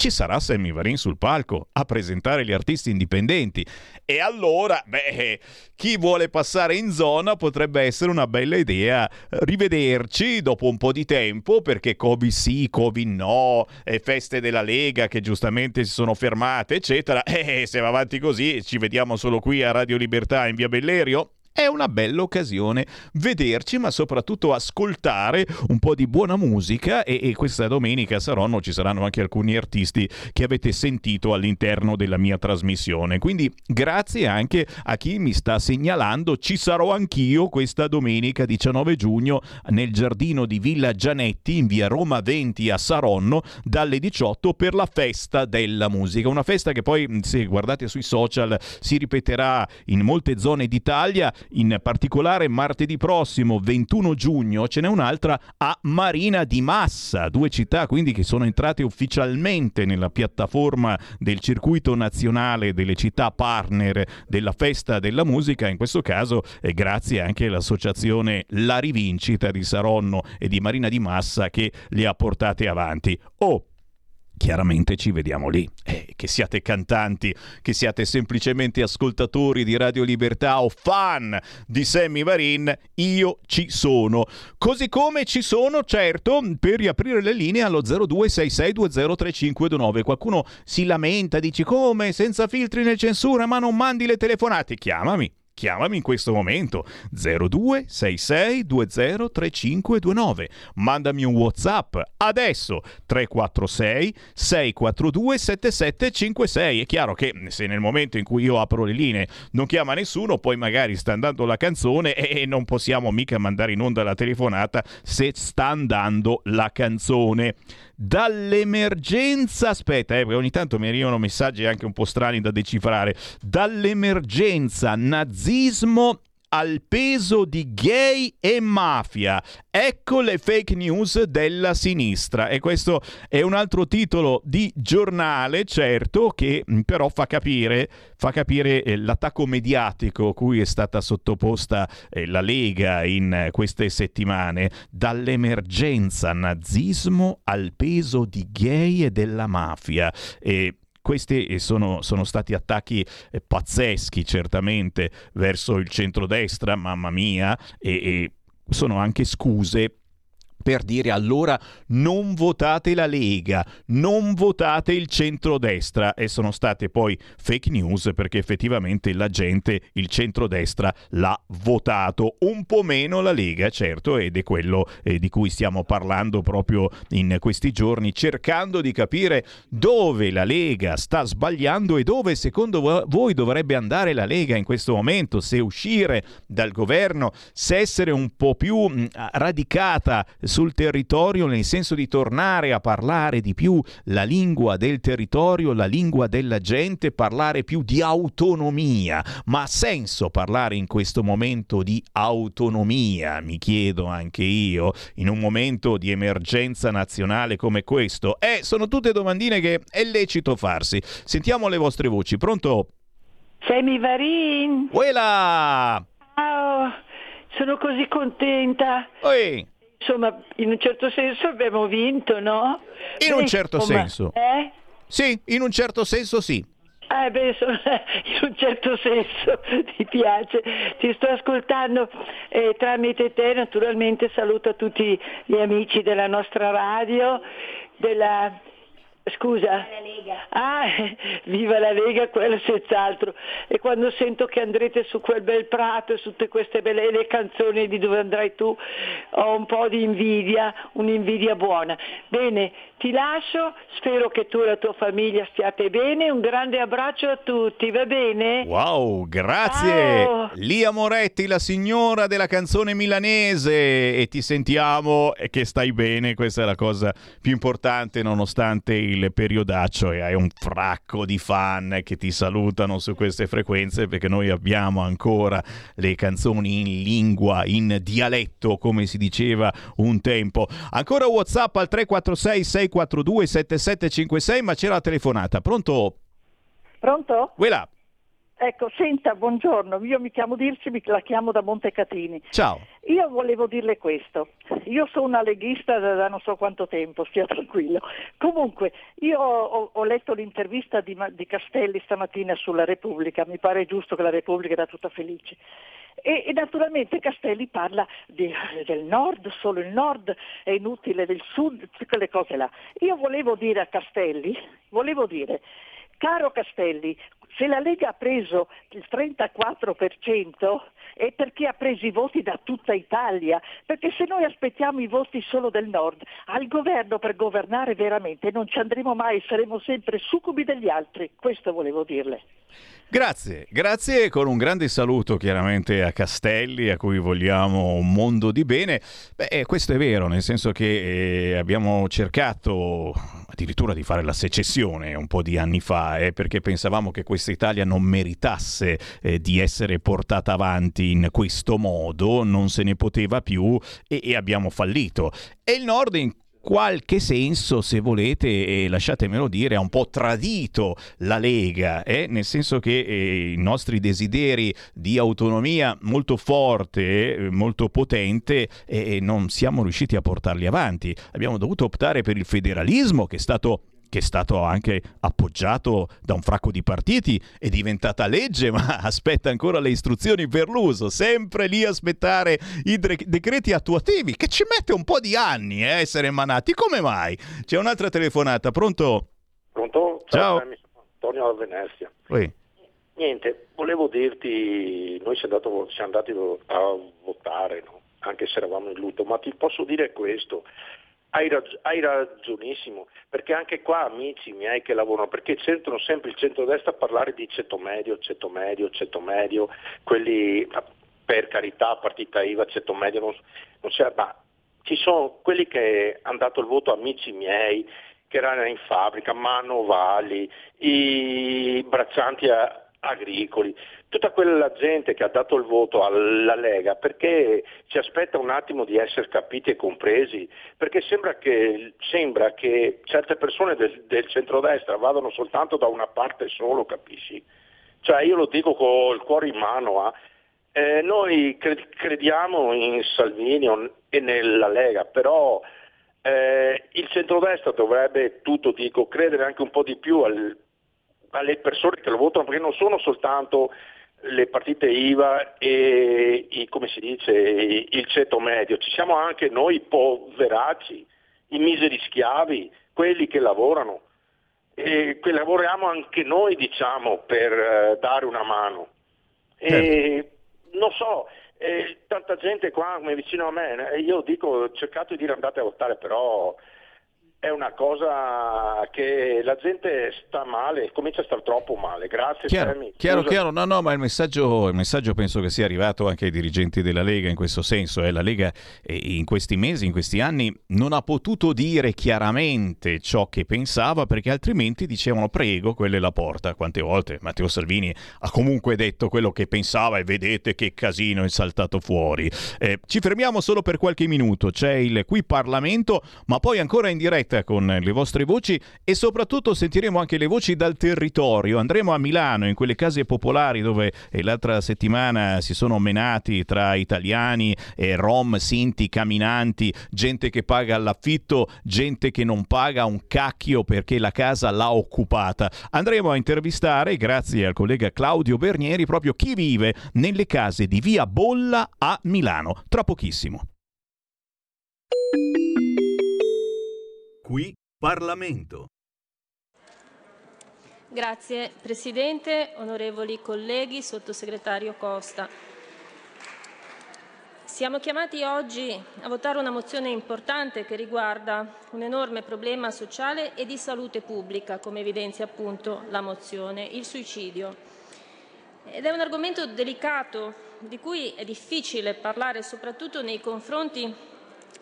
ci sarà Sammy Varin sul palco a presentare gli artisti indipendenti. E allora, beh, chi vuole passare in zona potrebbe essere una bella idea rivederci dopo un po' di tempo, perché Covid sì, Covid no, feste della Lega che giustamente si sono fermate, eccetera. [laughs] E se va avanti così, ci vediamo solo qui a Radio Libertà in via Bellerio. È una bella occasione vederci, ma soprattutto ascoltare un po' di buona musica e, e, questa domenica a Saronno ci saranno anche alcuni artisti che avete sentito all'interno della mia trasmissione. Quindi grazie anche a chi mi sta segnalando, ci sarò anch'io questa domenica 19 giugno nel giardino di Villa Gianetti in via Roma 20 a Saronno dalle 18 per la festa della musica. Una festa che poi, se guardate sui social, si ripeterà in molte zone d'Italia in particolare martedì prossimo 21 giugno ce n'è un'altra a Marina di Massa, due città quindi che sono entrate ufficialmente nella piattaforma del circuito nazionale delle città partner della festa della musica, in questo caso eh, grazie anche all'associazione La Rivincita di Saronno e di Marina di Massa che le ha portate avanti. Oh, chiaramente ci vediamo lì. Eh, che siate cantanti, che siate semplicemente ascoltatori di Radio Libertà o fan di Sammy Varin, io ci sono. Così come ci sono, certo, per riaprire le linee allo 0266203529. Qualcuno si lamenta, dice come senza filtri né censura, ma non mandi le telefonate. Chiamami Chiamami in questo momento 0266203529. Mandami un WhatsApp adesso 346 642 7756. È chiaro che se nel momento in cui io apro le linee non chiama nessuno, poi magari sta andando la canzone e non possiamo mica mandare in onda la telefonata se sta andando la canzone dall'emergenza, aspetta, eh, perché ogni tanto mi arrivano messaggi anche un po' strani da decifrare, dall'emergenza nazismo al peso di gay e mafia. Ecco le fake news della sinistra. E questo è un altro titolo di giornale, certo, che mm, però fa capire, fa capire eh, l'attacco mediatico cui è stata sottoposta eh, la Lega in eh, queste settimane. Dall'emergenza nazismo al peso di gay e della mafia. E questi eh, sono, sono stati attacchi eh, pazzeschi certamente verso il centrodestra, mamma mia, e, e sono anche scuse per dire allora non votate la Lega, non votate il centrodestra. E sono state poi fake news perché effettivamente la gente il centrodestra l'ha votato, un po' meno la Lega certo ed è quello eh, di cui stiamo parlando proprio in questi giorni cercando di capire dove la Lega sta sbagliando e dove secondo voi dovrebbe andare la Lega in questo momento, se uscire dal governo, se essere un po' più mh, radicata sul territorio nel senso di tornare a parlare di più la lingua del territorio, la lingua della gente, parlare più di autonomia. Ma ha senso parlare in questo momento di autonomia, mi chiedo anche io, in un momento di emergenza nazionale come questo? Eh, sono tutte domandine che è lecito farsi. Sentiamo le vostre voci. Pronto? Semi Varin. Uela! Ciao, sono così contenta. Oi. Insomma, in un certo senso abbiamo vinto, no? In Beh, un certo insomma, senso. Eh? Sì, in un certo senso sì. Eh beh, insomma, [laughs] in un certo senso [laughs] ti piace, ti sto ascoltando e tramite te naturalmente saluto tutti gli amici della nostra radio, della... Scusa? Ah, [laughs] viva la Lega, quello senz'altro. E quando sento che andrete su quel bel prato e su tutte queste belle le canzoni di dove andrai tu, ho un po' di invidia, un'invidia buona. Bene, ti lascio, spero che tu e la tua famiglia stiate bene, un grande abbraccio a tutti, va bene? Wow, grazie. Ciao. Lia Moretti, la signora della canzone milanese e ti sentiamo e che stai bene, questa è la cosa più importante nonostante il periodaccio e hai un fracco di fan che ti salutano su queste frequenze perché noi abbiamo ancora le canzoni in lingua, in dialetto come si diceva un tempo. Ancora WhatsApp al 346 642 7756 ma c'era la telefonata. Pronto? Pronto? Quella. Ecco, senta, buongiorno, io mi chiamo Dirci, mi la chiamo da Montecatini. Ciao. Io volevo dirle questo, io sono una leghista da, da non so quanto tempo, stia [laughs] tranquillo. Comunque, io ho, ho letto l'intervista di, di Castelli stamattina sulla Repubblica, mi pare giusto che la Repubblica era tutta felice. E, e naturalmente Castelli parla di- del nord, solo il nord, è inutile del sud, tutte quelle cose là. Io volevo dire a Castelli, volevo dire, caro Castelli, se la Lega ha preso il 34% è perché ha preso i voti da tutta Italia, perché se noi aspettiamo i voti solo del nord, al governo per governare veramente non ci andremo mai, saremo sempre succubi degli altri, questo volevo dirle. Grazie, grazie con un grande saluto chiaramente a Castelli a cui vogliamo un mondo di bene. Beh, eh, questo è vero, nel senso che eh, abbiamo cercato addirittura di fare la secessione un po' di anni fa, eh, perché pensavamo che questa Italia non meritasse eh, di essere portata avanti in questo modo, non se ne poteva più e, e abbiamo fallito. E il Nord in qualche senso, se volete, e lasciatemelo dire, ha un po' tradito la Lega, eh? nel senso che eh, i nostri desideri di autonomia molto forte, eh, molto potente, eh, non siamo riusciti a portarli avanti. Abbiamo dovuto optare per il federalismo, che è stato che è stato anche appoggiato da un fracco di partiti, è diventata legge, ma [laughs] aspetta ancora le istruzioni per l'uso, sempre lì a aspettare i dre- decreti attuativi, che ci mette un po' di anni eh, a essere emanati. Come mai? C'è un'altra telefonata, pronto? Pronto? Ciao. Sono Antonio da Venezia. Oi. Niente, volevo dirti, noi siamo, andato- siamo andati a votare, no? anche se eravamo in lutto, ma ti posso dire questo, hai, rag- hai ragionissimo, perché anche qua amici miei che lavorano, perché sentono sempre il centrodestra parlare di ceto medio, ceto medio, ceto medio, quelli per carità, partita IVA, ceto medio, non, non c'è, ma ci sono quelli che hanno dato il voto amici miei, che erano in fabbrica, manovali, i braccianti a- agricoli, tutta quella gente che ha dato il voto alla Lega perché ci aspetta un attimo di essere capiti e compresi, perché sembra che, sembra che certe persone del, del centrodestra vadano soltanto da una parte solo, capisci? Cioè io lo dico con il cuore in mano, ah. Eh, noi cre- crediamo in Salvini e nella Lega, però eh, il centrodestra dovrebbe, tutto dico, credere anche un po' di più al- alle persone che lo votano, perché non sono soltanto le partite IVA e i, come si dice, il ceto medio, ci siamo anche noi poveracci, i miseri schiavi, quelli che lavorano e che lavoriamo anche noi diciamo per eh, dare una mano. E Certo. non so, eh, tanta gente qua come vicino a me, eh, io dico cercate di dire andate a votare, però è una cosa che la gente sta male, comincia a star troppo male. Grazie Chiaro, Sammy. chiaro, chiaro. No, no, ma il messaggio, il messaggio penso che sia arrivato anche ai dirigenti della Lega in questo senso. eh. La Lega eh, in questi mesi, in questi anni, non ha potuto dire chiaramente ciò che pensava perché altrimenti dicevano prego, quella è la porta. Quante volte Matteo Salvini ha comunque detto quello che pensava e vedete che casino è saltato fuori. Eh, ci fermiamo solo per qualche minuto. C'è il qui Parlamento, ma poi ancora in diretta con le vostre voci e soprattutto sentiremo anche le voci dal territorio. Andremo a Milano, in quelle case popolari dove eh, l'altra settimana si sono menati tra italiani, e rom, sinti, camminanti, gente che paga l'affitto, gente che non paga un cacchio perché la casa l'ha occupata. Andremo a intervistare, grazie al collega Claudio Bernieri, proprio chi vive nelle case di via Bolla a Milano. Tra pochissimo. Qui Parlamento. Grazie Presidente, onorevoli colleghi, Sottosegretario Costa. Siamo chiamati oggi a votare una mozione importante che riguarda un enorme problema sociale e di salute pubblica, come evidenzia appunto la mozione, il suicidio. Ed è un argomento delicato di cui è difficile parlare soprattutto nei confronti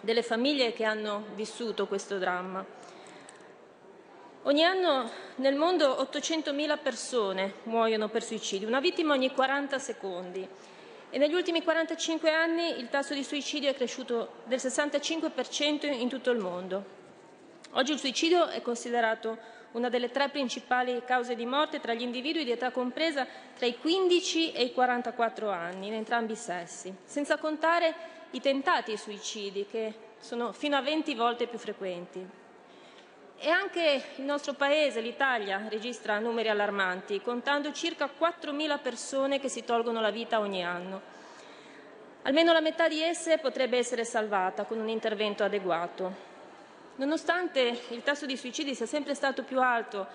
delle famiglie che hanno vissuto questo dramma. Ogni anno nel mondo 800.000 persone muoiono per suicidio, una vittima ogni 40 secondi. E negli ultimi 45 anni il tasso di suicidio è cresciuto del 65% in tutto il mondo. Oggi il suicidio è considerato una delle tre principali cause di morte tra gli individui di età compresa tra i 15 e i 44 anni, in entrambi i sessi, senza contare i tentati suicidi, che sono fino a 20 volte più frequenti. E anche il nostro Paese, l'Italia, registra numeri allarmanti, contando circa 4.000 persone che si tolgono la vita ogni anno. Almeno la metà di esse potrebbe essere salvata con un intervento adeguato. Nonostante il tasso di suicidi sia sempre stato più alto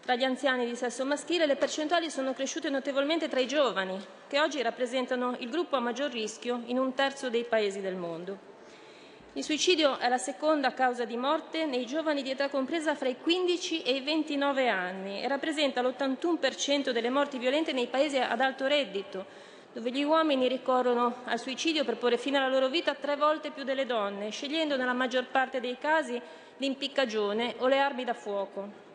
tra gli anziani di sesso maschile, le percentuali sono cresciute notevolmente tra i giovani, che oggi rappresentano il gruppo a maggior rischio in un terzo dei paesi del mondo. Il suicidio è la seconda causa di morte nei giovani di età compresa fra i 15 e i 29 anni e rappresenta l'81% delle morti violente nei paesi ad alto reddito, dove gli uomini ricorrono al suicidio per porre fine alla loro vita tre volte più delle donne, scegliendo nella maggior parte dei casi l'impiccagione o le armi da fuoco.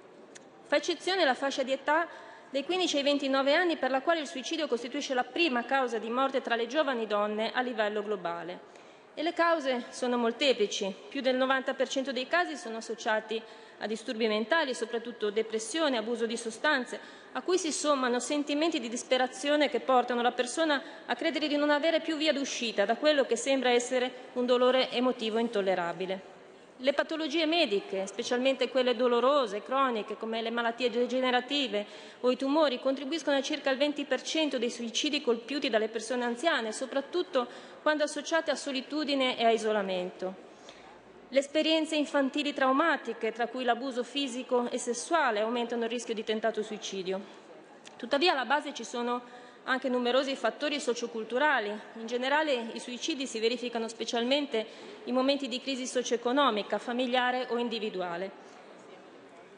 Fa eccezione la fascia di età dei 15 ai 29 anni per la quale il suicidio costituisce la prima causa di morte tra le giovani donne a livello globale. E le cause sono molteplici. Più del 90% dei casi sono associati a disturbi mentali, soprattutto depressione, abuso di sostanze, a cui si sommano sentimenti di disperazione che portano la persona a credere di non avere più via d'uscita da quello che sembra essere un dolore emotivo intollerabile. Le patologie mediche, specialmente quelle dolorose, croniche, come le malattie degenerative o i tumori, contribuiscono a circa il 20% dei suicidi colpiuti dalle persone anziane, soprattutto quando associate a solitudine e a isolamento. Le esperienze infantili traumatiche, tra cui l'abuso fisico e sessuale, aumentano il rischio di tentato suicidio. Tuttavia alla base ci sono anche numerosi fattori socioculturali. In generale i suicidi si verificano specialmente in momenti di crisi socio-economica, familiare o individuale.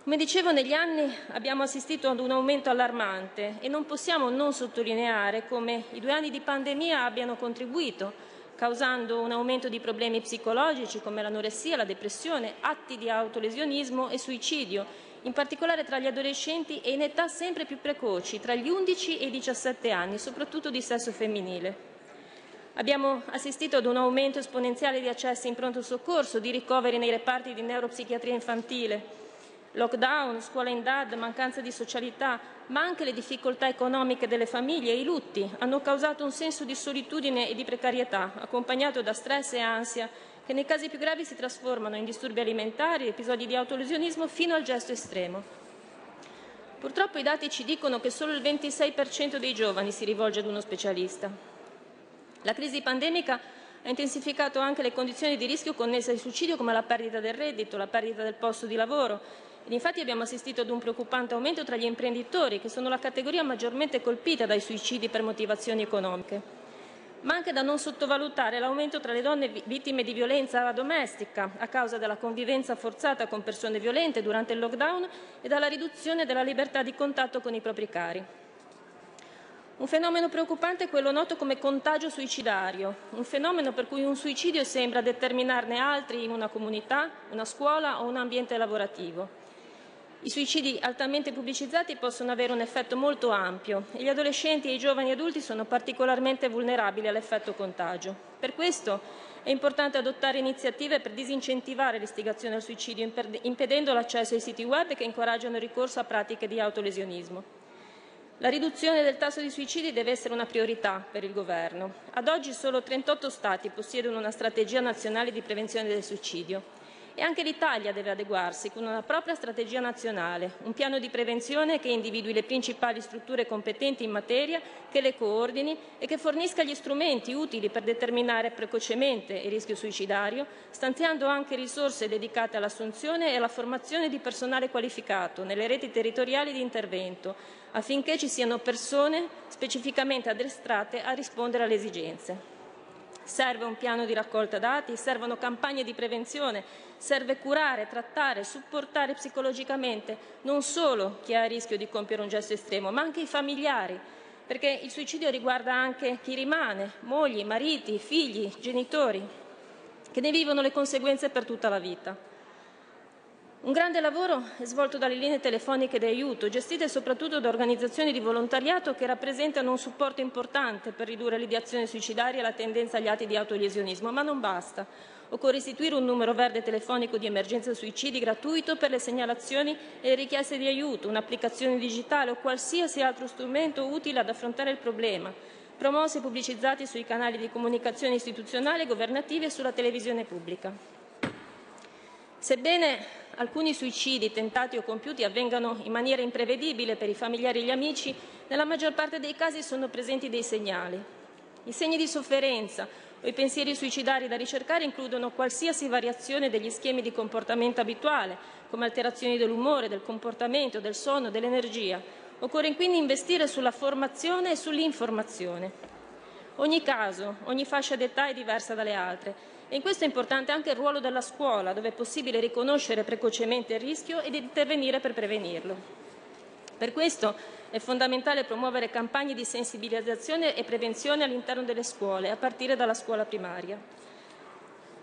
Come dicevo, negli anni abbiamo assistito ad un aumento allarmante e non possiamo non sottolineare come i due anni di pandemia abbiano contribuito, causando un aumento di problemi psicologici come l'anoressia, la depressione, atti di autolesionismo e suicidio, in particolare tra gli adolescenti e in età sempre più precoci, tra gli 11 e i 17 anni, soprattutto di sesso femminile. Abbiamo assistito ad un aumento esponenziale di accessi in pronto soccorso, di ricoveri nei reparti di neuropsichiatria infantile, lockdown, scuola in DAD, mancanza di socialità, ma anche le difficoltà economiche delle famiglie e i lutti hanno causato un senso di solitudine e di precarietà, accompagnato da stress e ansia, che nei casi più gravi si trasformano in disturbi alimentari, episodi di autolesionismo fino al gesto estremo. Purtroppo i dati ci dicono che solo il 26% dei giovani si rivolge ad uno specialista. La crisi pandemica ha intensificato anche le condizioni di rischio connesse al suicidio come la perdita del reddito, la perdita del posto di lavoro. Ed infatti abbiamo assistito ad un preoccupante aumento tra gli imprenditori, che sono la categoria maggiormente colpita dai suicidi per motivazioni economiche ma anche da non sottovalutare l'aumento tra le donne vittime di violenza domestica a causa della convivenza forzata con persone violente durante il lockdown e dalla riduzione della libertà di contatto con i propri cari. Un fenomeno preoccupante è quello noto come contagio suicidario, un fenomeno per cui un suicidio sembra determinarne altri in una comunità, una scuola o un ambiente lavorativo. I suicidi altamente pubblicizzati possono avere un effetto molto ampio e gli adolescenti e i giovani adulti sono particolarmente vulnerabili all'effetto contagio. Per questo è importante adottare iniziative per disincentivare l'istigazione al suicidio, impedendo l'accesso ai siti web che incoraggiano il ricorso a pratiche di autolesionismo. La riduzione del tasso di suicidi deve essere una priorità per il Governo. Ad oggi solo 38 Stati possiedono una strategia nazionale di prevenzione del suicidio. E anche l'Italia deve adeguarsi con una propria strategia nazionale, un piano di prevenzione che individui le principali strutture competenti in materia, che le coordini e che fornisca gli strumenti utili per determinare precocemente il rischio suicidario, stanziando anche risorse dedicate all'assunzione e alla formazione di personale qualificato nelle reti territoriali di intervento, affinché ci siano persone specificamente addestrate a rispondere alle esigenze. Serve un piano di raccolta dati, servono campagne di prevenzione, serve curare, trattare, supportare psicologicamente non solo chi è a rischio di compiere un gesto estremo, ma anche i familiari, perché il suicidio riguarda anche chi rimane, mogli, mariti, figli, genitori, che ne vivono le conseguenze per tutta la vita. Un grande lavoro è svolto dalle linee telefoniche di aiuto, gestite soprattutto da organizzazioni di volontariato che rappresentano un supporto importante per ridurre l'ideazione suicidaria e la tendenza agli atti di autolesionismo, ma non basta. Occorre istituire un numero verde telefonico di emergenza suicidi gratuito per le segnalazioni e le richieste di aiuto, un'applicazione digitale o qualsiasi altro strumento utile ad affrontare il problema, promossi e pubblicizzati sui canali di comunicazione istituzionali e governativi e sulla televisione pubblica. Sebbene alcuni suicidi tentati o compiuti avvengano in maniera imprevedibile per i familiari e gli amici, nella maggior parte dei casi sono presenti dei segnali. I segni di sofferenza o i pensieri suicidari da ricercare includono qualsiasi variazione degli schemi di comportamento abituale, come alterazioni dell'umore, del comportamento, del sonno, dell'energia. Occorre quindi investire sulla formazione e sull'informazione. Ogni caso, ogni fascia d'età è diversa dalle altre e in questo è importante anche il ruolo della scuola, dove è possibile riconoscere precocemente il rischio ed intervenire per prevenirlo. Per questo è fondamentale promuovere campagne di sensibilizzazione e prevenzione all'interno delle scuole, a partire dalla scuola primaria.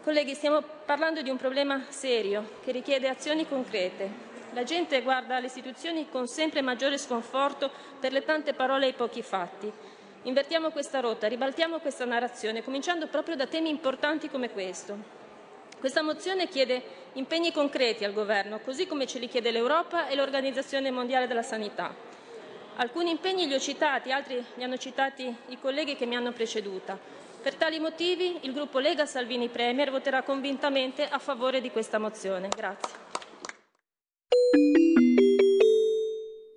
Colleghi, stiamo parlando di un problema serio che richiede azioni concrete. La gente guarda alle istituzioni con sempre maggiore sconforto per le tante parole e i pochi fatti Invertiamo questa rotta, ribaltiamo questa narrazione, cominciando proprio da temi importanti come questo. Questa mozione chiede impegni concreti al Governo, così come ce li chiede l'Europa e l'Organizzazione Mondiale della Sanità. Alcuni impegni li ho citati, altri li hanno citati i colleghi che mi hanno preceduta. Per tali motivi il gruppo Lega Salvini Premier voterà convintamente a favore di questa mozione. Grazie.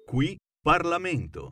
Qui Parlamento.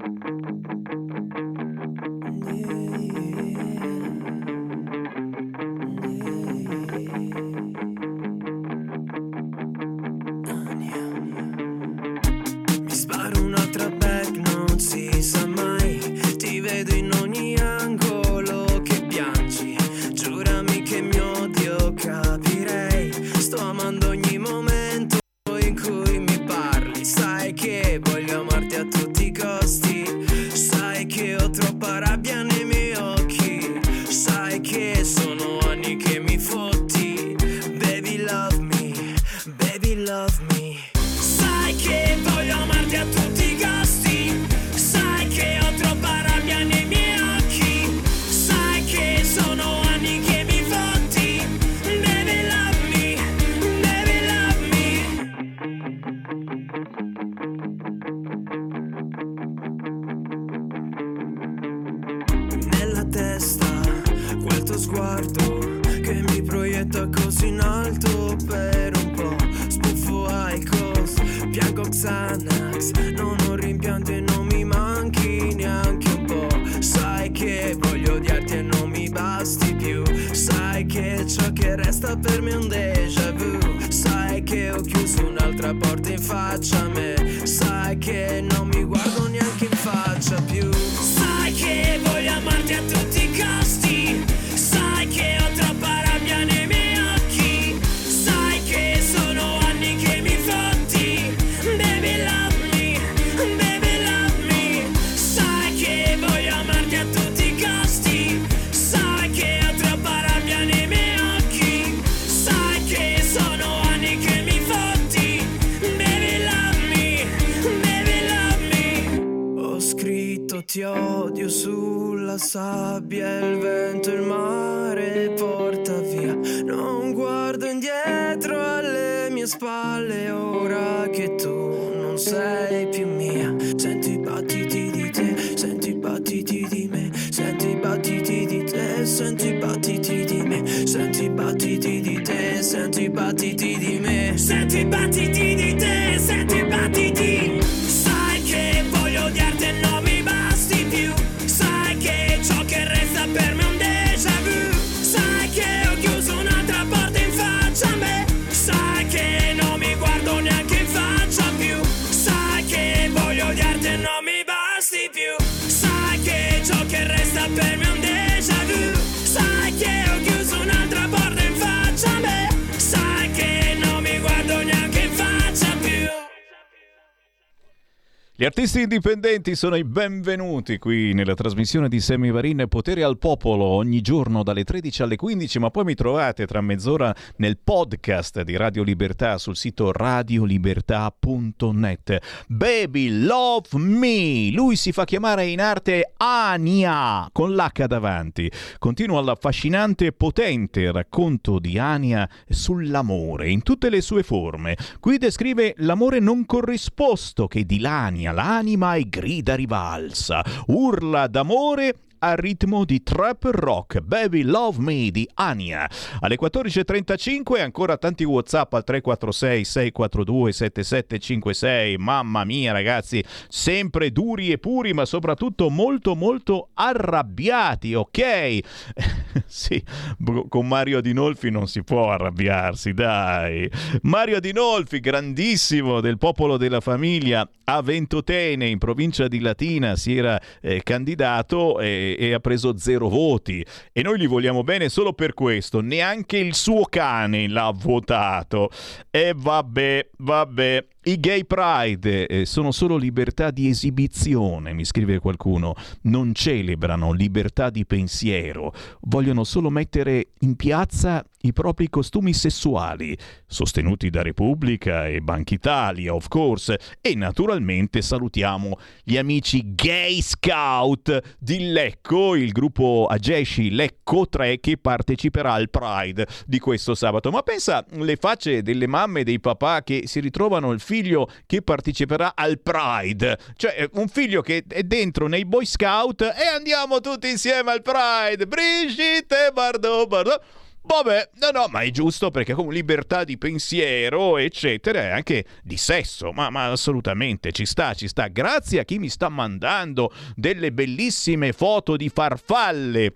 Sabbia il vento il mare porta via. Non guardo indietro alle mie spalle ora che tu non sei più mia. Sento i battiti di te sento i battiti di me sento i battiti di te sento i battiti di me sento i battiti di te sento i battiti di me sento i battiti di te Gli artisti indipendenti sono i benvenuti qui nella trasmissione di Semi Varin Potere al Popolo ogni giorno dalle 13 alle 15, ma poi mi trovate tra mezz'ora nel podcast di Radio Libertà sul sito radiolibertà.net. Baby Love Me, lui si fa chiamare in arte Ania con l'H davanti. Continua l'affascinante e potente racconto di Ania sull'amore in tutte le sue forme. Qui descrive l'amore non corrisposto che dilania l'anima e grida rivalsa, urla d'amore a ritmo di trap rock Baby Love Me di Ania. Alle 14.35 ancora tanti Whatsapp al 346 642 7756. Mamma mia ragazzi, sempre duri e puri ma soprattutto molto molto arrabbiati, ok? [laughs] sì, con Mario Adinolfi non si può arrabbiarsi, dai. Mario Adinolfi, grandissimo del popolo della famiglia, a Ventotene in provincia di Latina si era eh, candidato e e ha preso zero voti. E noi gli vogliamo bene solo per questo. Neanche il suo cane l'ha votato. E vabbè vabbè i gay pride eh, sono solo libertà di esibizione, mi scrive qualcuno, non celebrano libertà di pensiero, vogliono solo mettere in piazza i propri costumi sessuali, sostenuti da Repubblica e Banca Italia, of course, e naturalmente salutiamo gli amici gay scout di Lecco, il gruppo Ageshi Lecco 3 che parteciperà al Pride di questo sabato. Ma pensa le facce delle mamme e dei papà che si ritrovano il figlio che parteciperà al Pride, cioè un figlio che è dentro nei Boy Scout e andiamo tutti insieme al Pride, Brigitte Bardot, Bardot. Vabbè, no, no, ma è giusto perché con libertà di pensiero, eccetera, e anche di sesso, ma, ma, assolutamente ci sta, ci sta. Grazie a chi mi sta mandando delle bellissime foto di farfalle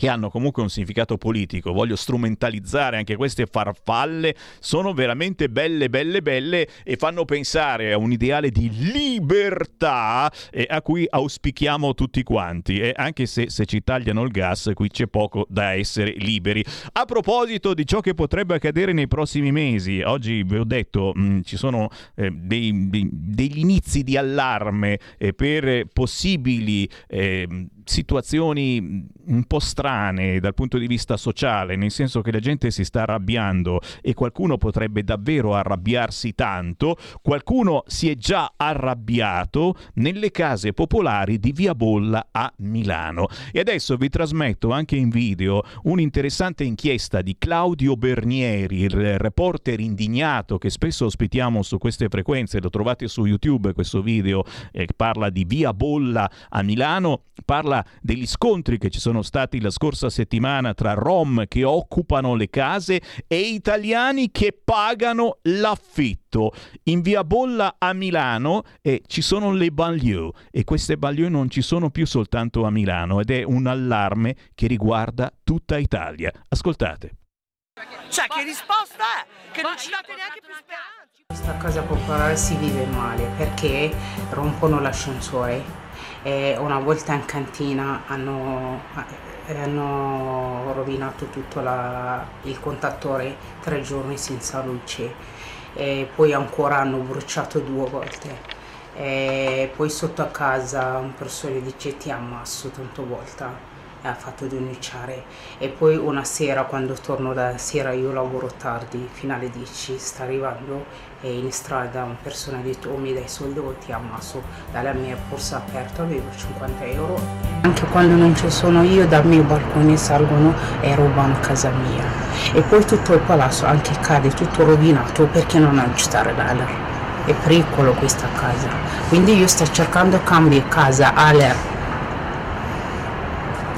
che hanno comunque un significato politico, voglio strumentalizzare anche queste farfalle, sono veramente belle, belle, belle e fanno pensare a un ideale di libertà eh, a cui auspichiamo tutti quanti. E anche se, se ci tagliano il gas, qui c'è poco da essere liberi. A proposito di ciò che potrebbe accadere nei prossimi mesi, oggi vi ho detto mh, ci sono eh, dei, dei, degli inizi di allarme eh, per possibili eh, situazioni un po' strane dal punto di vista sociale, nel senso che la gente si sta arrabbiando e qualcuno potrebbe davvero arrabbiarsi tanto, qualcuno si è già arrabbiato nelle case popolari di Via Bolla a Milano. E adesso vi trasmetto anche in video un'interessante inchiesta di Claudio Bernieri, il reporter indignato che spesso ospitiamo su queste frequenze, lo trovate su YouTube questo video, eh, parla di Via Bolla a Milano, parla degli scontri che ci sono stati la scorsa settimana tra rom che occupano le case e italiani che pagano l'affitto. In via Bolla a Milano eh, ci sono le banlieue e queste banlieue non ci sono più soltanto a Milano ed è un allarme che riguarda tutta Italia. Ascoltate. Cioè, che risposta è? Che non ci date neanche più speranza. Questa casa popolare si vive male perché rompono l'ascensore e una volta in cantina hanno, eh, hanno rovinato tutto la, il contattore tre giorni senza luce. E poi ancora hanno bruciato due volte. E poi sotto a casa un persona dice ti ammasso tante volte ha fatto denunciare. E poi una sera quando torno da sera io lavoro tardi fino alle 10 sta arrivando e in strada una persona ha detto o mi dai soldi o ti ammasso dalla mia borsa aperta avevo 50 euro. Anche quando non ci sono io dal mio balcone salgono e rubano casa mia. E poi tutto il palazzo anche cade tutto rovinato perché non ha stare l'Aler è pericolo questa casa. Quindi io sto cercando cambio casa Aler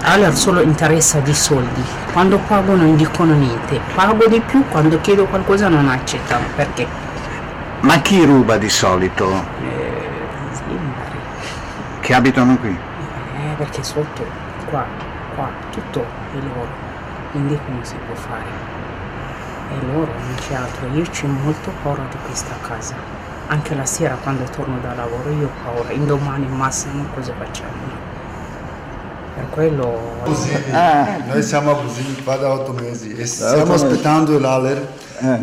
Aler solo interessa di soldi. Quando pago non dicono niente. Pago di più quando chiedo qualcosa non accettano. Perché Ma chi ruba di solito? Che abitano qui? Eh, perché sotto, qua, qua, tutto è loro. Quindi come si può fare? È loro, non c'è altro. Io c'ho molto paura di questa casa. Anche la sera quando torno da lavoro io ho paura. Indomani massimo cosa facciamo? Per quello... Eh, Noi siamo così qua da otto mesi e stiamo otto mesi. aspettando l'Aler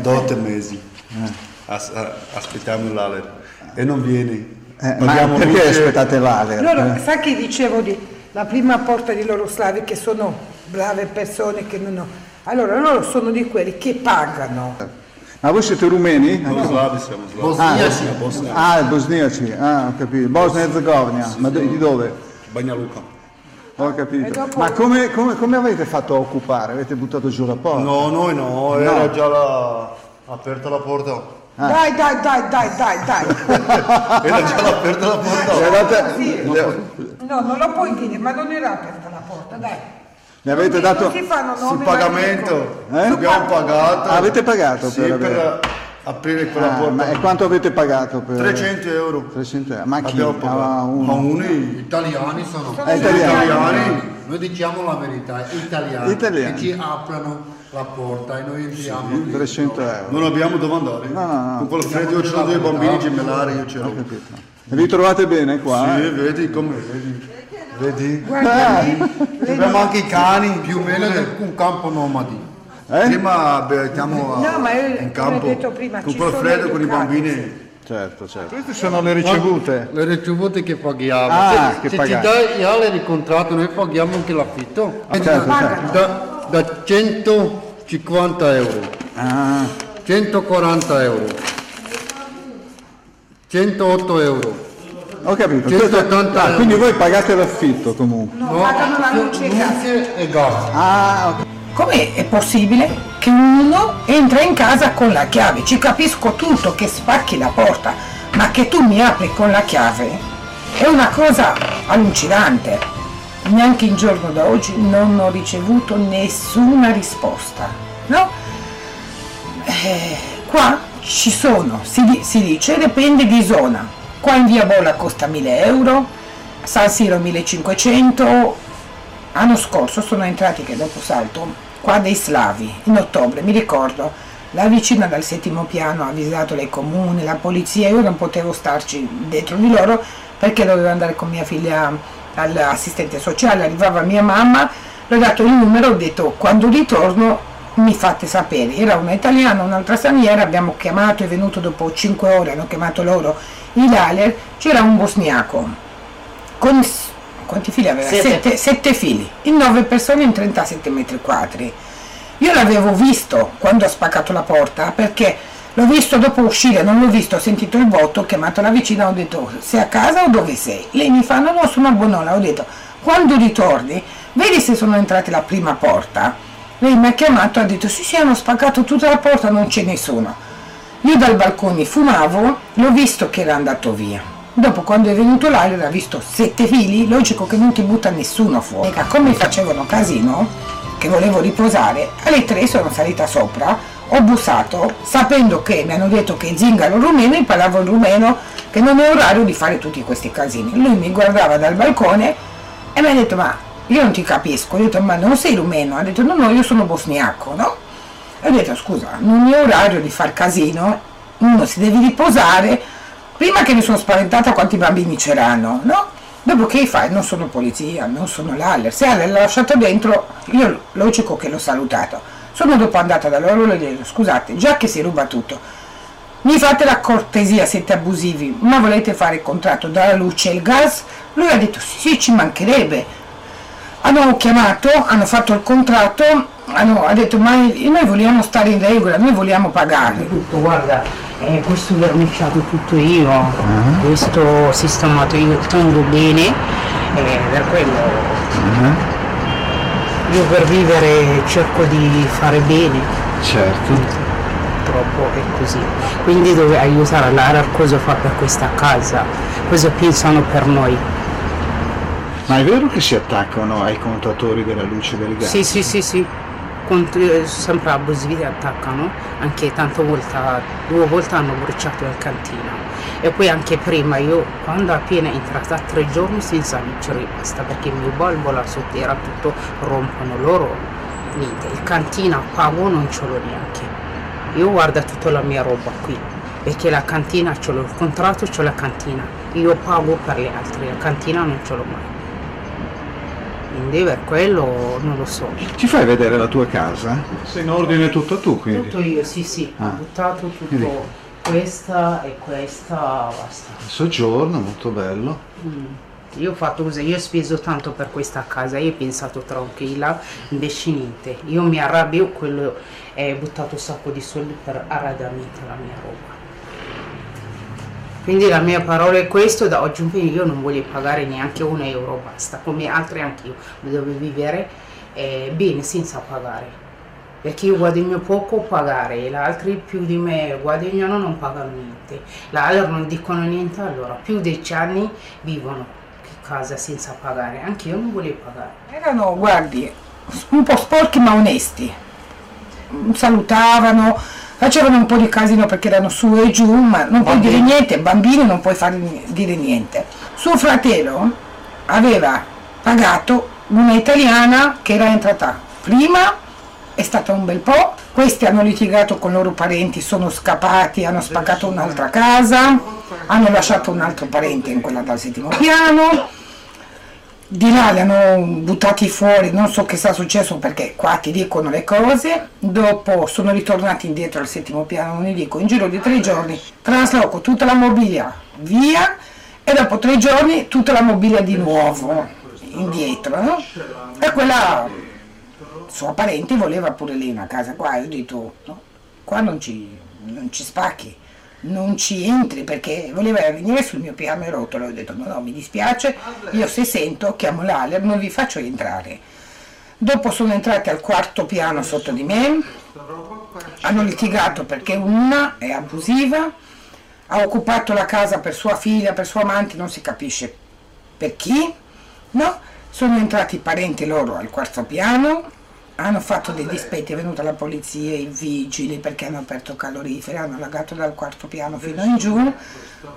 da otto mesi. Eh. As- a- aspettiamo l'Aler e non viene. Eh, ma perché luce- aspettate l'Aler? Loro, Eh. sa che dicevo di la prima porta di loro slavi che sono brave persone che non ho. Allora loro sono di quelli che pagano. Ma voi siete rumeni? No, slavi siamo, slavi. Bosniaci. Ah, Bosnia. Ah, bosniaci, ah, ho capito. Bosnia e Herzegovina, ma do- di dove? Bagnaluca. Ho capito. Dopo- Ma come, come- come avete fatto a occupare? Avete buttato giù la porta? No, noi no, era già la... aperta la porta. Dai, dai, dai, dai, dai, dai. [laughs] Era già aperta la porta. Sì. No, No, non lo puoi dire, ma non era aperta la porta, dai. Mi avete Non dato... si fanno Sul nomi, pagamento Eh? abbiamo pagato. Ah, avete pagato Sì, per per, aprire quella Ah, porta. ma e quanto avete pagato per... 300 euro. 300 euro. Ma chi? Abbiamo pagato. Ah, uno. Ma uno Italiani sono. È italiano. italiani. Noi diciamo la verità, italiani, Italiani. che ci aprono la porta e noi entriamo. dentro. 300 euro. Non abbiamo dove andare. No, no, no. Con quello freddo io ho due bambini gemellari, io ce l'ho. E vi trovate bene qua? Sì, eh? vedi come vedi. Vedi? Guarda lì, Eh, Abbiamo anche i cani. Più o meno del- un campo nomadi. Eh? Prima abitiamo a- No, ma io- in campo detto prima, con sono freddo con i bambini. Certo, certo. Queste sono le ricevute. Le ricevute che paghiamo. Ah, se che se pagate. ci dai Ale il contratto, noi paghiamo anche l'affitto. Ah, certo, certo. Da, da 150 euro. Ah, 140 euro. 108 euro. ho capito. 180 Ah, euro. quindi voi pagate l'affitto comunque. no, pagano la luce e gas. Luce e gas. Ah, ok. Com'è è possibile che uno entra in casa con la chiave? Ci capisco tutto che spacchi la porta, ma che tu mi apri con la chiave è una cosa allucinante. Neanche il giorno da oggi non ho ricevuto nessuna risposta, no? Eh, qua ci sono, si, si dice, dipende di zona. Qua in via Bola costa 1000 euro, San Siro 1500, L'anno scorso sono entrati, che dopo salto, qua dei slavi, in ottobre, mi ricordo. La vicina dal settimo piano ha avvisato le comuni, la polizia, io non potevo starci dentro di loro perché dovevo andare con mia figlia all'assistente sociale, arrivava mia mamma, le ho dato il numero, ho detto quando ritorno mi fate sapere. Era una italiana, un'altra straniera, abbiamo chiamato, è venuto dopo 5 ore, hanno chiamato loro il Daler, c'era un bosniaco con quanti figli aveva? Sette. Sette, sette figli, in 9 persone in 37 metri quadri. Io l'avevo visto quando ha spaccato la porta perché l'ho visto dopo uscire, non l'ho visto, ho sentito il voto, ho chiamato la vicina, ho detto sei a casa o dove sei? Lei mi fa no no sono a Bonola, ho detto quando ritorni vedi se sono entrati la prima porta. Lei mi ha chiamato e ha detto sì sì hanno spaccato tutta la porta, non c'è nessuno. Io dal balcone fumavo, l'ho visto che era andato via. Dopo quando è venuto là l'ha visto sette figli, logico che non ti butta nessuno fuori. Ecco, Come facevano casino, che volevo riposare, alle tre sono salita sopra, ho bussato, sapendo che mi hanno detto che zingaro rumeno, imparavo il rumeno, che non è orario di fare tutti questi casini. Lui mi guardava dal balcone e mi ha detto ma io non ti capisco, ho detto ma non sei rumeno, ha detto no no io sono bosniaco, no? E ho detto scusa, non è orario di far casino, uno si deve riposare, prima che mi sono spaventata quanti bambini c'erano, no? Dopo che fai? Non sono polizia, non sono l'Aller, se l'ha lasciato dentro, io logico che l'ho salutato. Sono dopo andata da loro e gli ho detto scusate, già che si ruba tutto, mi fate la cortesia, siete abusivi, ma volete fare il contratto dalla luce e il gas? Lui ha detto sì, sì, ci mancherebbe. Hanno chiamato, hanno fatto il contratto, hanno ha detto ma noi vogliamo stare in regola, noi vogliamo pagare. Tutto, guarda, eh, questo verniciato tutto io, questo sistemato io tengo bene, eh, per quello io per vivere cerco di fare bene. Certo. Purtroppo è così. Quindi dove aiutare l'area cosa fa per questa casa, cosa pensano per noi. Ma è vero che si attaccano ai contatori della luce del gas? Sì, sì, sì, sì. Cont- eh, sempre abusivi attaccano, anche tante volte, due volte hanno bruciato la cantina. E poi anche prima io, quando appena entrata tre giorni senza luce rimasta, perché il mio valvola sotto era tutto, rompono loro, niente, il cantina pago non ce l'ho neanche. Io guardo tutta la mia roba qui, perché la cantina ce l'ho, il contratto c'ho la cantina, io pago per le altre, la cantina non ce l'ho mai. Quindi per quello non lo so. Ci fai vedere la tua casa? Sei in ordine tutto tu, quindi? Tutto io, sì, sì, ho Ah. buttato tutto, Vedi. Questa e questa, basta. Soggiorno, molto bello. Mm. Io ho fatto così, io ho speso tanto per questa casa, io ho pensato tranquilla, invece niente. Io mi arrabbio, quello è buttato un sacco di soldi per arredamento la mia roba. Quindi la mia parola è questo, da oggi in poi io non voglio pagare neanche un euro, basta, come altri anch'io, devo vivere eh, bene senza pagare. Perché io guadagno poco pagare, e gli altri più di me guadagnano non pagano niente. L'altro non dicono niente, allora più di 10 anni vivono in casa senza pagare, anche io non volevo pagare. Erano, guardi, un po' sporchi ma onesti. Salutavano, facevano un po' di casino perché erano su e giù, ma non puoi dire niente, bambini non puoi fare dire niente. Suo fratello aveva pagato una italiana che era entrata prima, è stata un bel po', questi hanno litigato con i loro parenti, sono scappati, hanno spaccato un'altra casa, hanno lasciato un altro parente in quella dal settimo piano. Di là li hanno buttati fuori, non so che sta successo perché qua ti dicono le cose, dopo sono ritornati indietro al settimo piano, non li dico, in giro di tre giorni trasloco tutta la mobilia via e dopo tre giorni tutta la mobilia di nuovo indietro, no? E quella sua parente voleva pure lei una casa qua, io ho detto no, qua non ci, non ci spacchi non ci entri perché voleva venire sul mio piano e rotolo. Ho detto no, no, mi dispiace, io se sento chiamo l'Aler, non vi faccio entrare. Dopo sono entrati al quarto piano sotto di me, hanno litigato perché una è abusiva, ha occupato la casa per sua figlia, per sua amante, non si capisce per chi, no? Sono entrati i parenti loro al quarto piano, hanno fatto dei dispetti, è venuta la polizia, i vigili perché hanno aperto caloriferi, hanno allagato dal quarto piano fino in giù,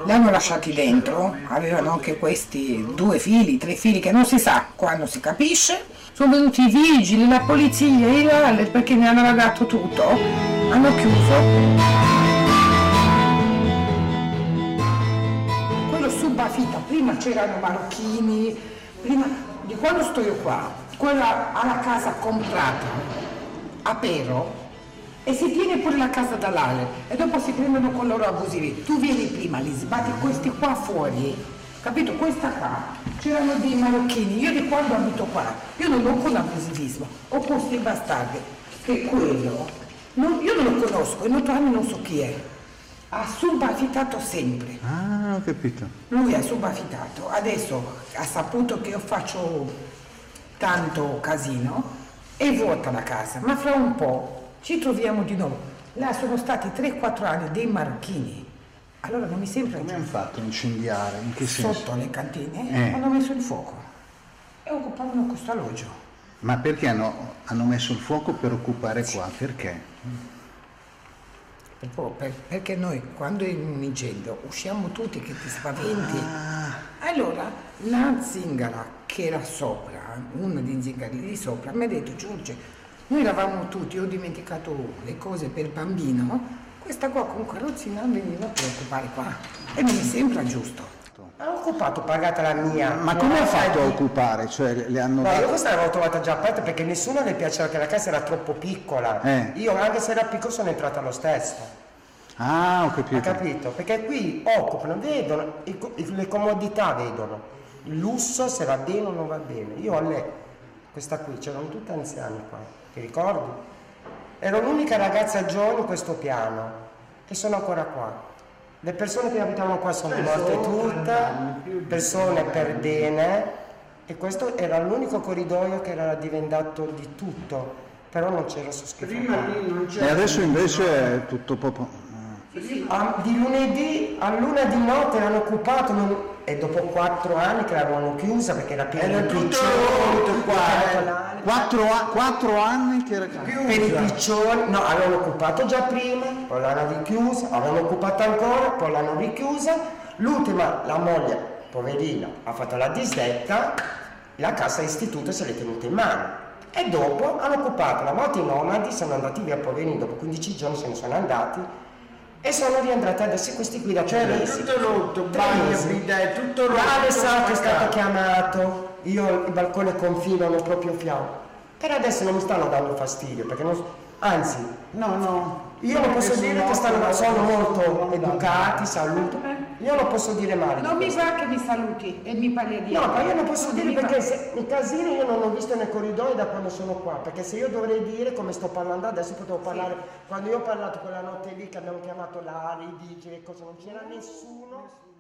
li hanno lasciati dentro, avevano anche questi due figli, tre figli che non si sa, qua non si capisce, Sono venuti i vigili, la polizia, i lalle perché ne hanno ragato tutto. Hanno chiuso. Quello su Bafita, prima c'erano marocchini, prima di quando sto io qua, quella ha la casa comprata a Pero e si tiene pure la casa dall'ale e dopo si prendono con loro abusivi. Tu vieni prima, li sbatti questi qua fuori, capito? Questa qua, c'erano dei marocchini, io di quando abito qua, io non ho con abusivismo, ho questi bastardi, che quello, non- io non lo conosco, in otto anni non so chi è, ha subaffitato sempre. Ah, ho capito. Lui ha subaffitato, adesso ha saputo che io faccio tanto casino e vuota la casa, ma fra un po' ci troviamo di nuovo. Là sono stati 3-4 anni dei marocchini. Allora non mi sembra Come hanno fatto a incendiare? In che senso? sotto le cantine Eh. hanno messo il fuoco e occupavano questo alloggio. Ma perché hanno, hanno messo il fuoco per occupare qua? Perché? Per- per- perché noi quando è un incendio usciamo tutti che ti spaventi. Allora la zingara che era sopra, una dei zingari di sopra, mi ha detto Giorgio, noi eravamo tutti, ho dimenticato le cose per bambino, questa qua con carrozzina veniva per occupare qua e mi sembra giusto. Ha occupato, pagata la mia. Ma come ha fatto a occupare? Cioè, le hanno No, io questa l'avevo trovata già aperta perché nessuno le piaceva che la casa era troppo piccola. Eh. Io anche se era piccola sono entrata lo stesso. Ah, ho Ha capito. capito? Perché qui occupano, vedono, le comodità vedono. Il lusso se va bene o non va bene. Io a lei, questa qui, c'erano tutte anziane qua, ti ricordi? Ero l'unica ragazza giovane in questo piano e sono ancora qua. Le persone che abitavano qua sono morte tutte, persone per bene e questo era l'unico corridoio che era diventato di tutto, però non c'era su schifo. E adesso invece è tutto proprio... Ah, di lunedì a luna di notte l'hanno occupato non- e dopo quattro anni che l'avevano chiusa perché era pieno di piccioni. Quattro, a- quattro anni che era... per i piccioni. No avevano occupato già prima poi l'hanno richiusa avevano occupato ancora poi l'hanno richiusa. L'ultima la moglie poverina ha fatto la disdetta la casa istituto se l'è tenuta in mano. E dopo hanno occupato la volta i nomadi sono andati via poverini dopo 15 giorni se ne sono andati e sono rientrati adesso questi qui da tre mesi. tutto rotto, Tre bagno, mesi. bidet, tutto rotto, L'Alessandro è stato chiamato, io il balcone confinano proprio fiamme. Per adesso non mi stanno dando fastidio, perché non, anzi, no, no. Io non posso dire che stanno, sono no, molto educati, saluto. Io non posso dire male. Non mi va che mi saluti e mi parli di No, ma io non posso Non dire perché se, i casini io non ho visto nei corridoi da quando sono qua, perché se io dovrei dire come sto parlando adesso potevo parlare, quando io ho parlato quella notte lì che abbiamo chiamato l'Ari, vigili e cose, non c'era nessuno.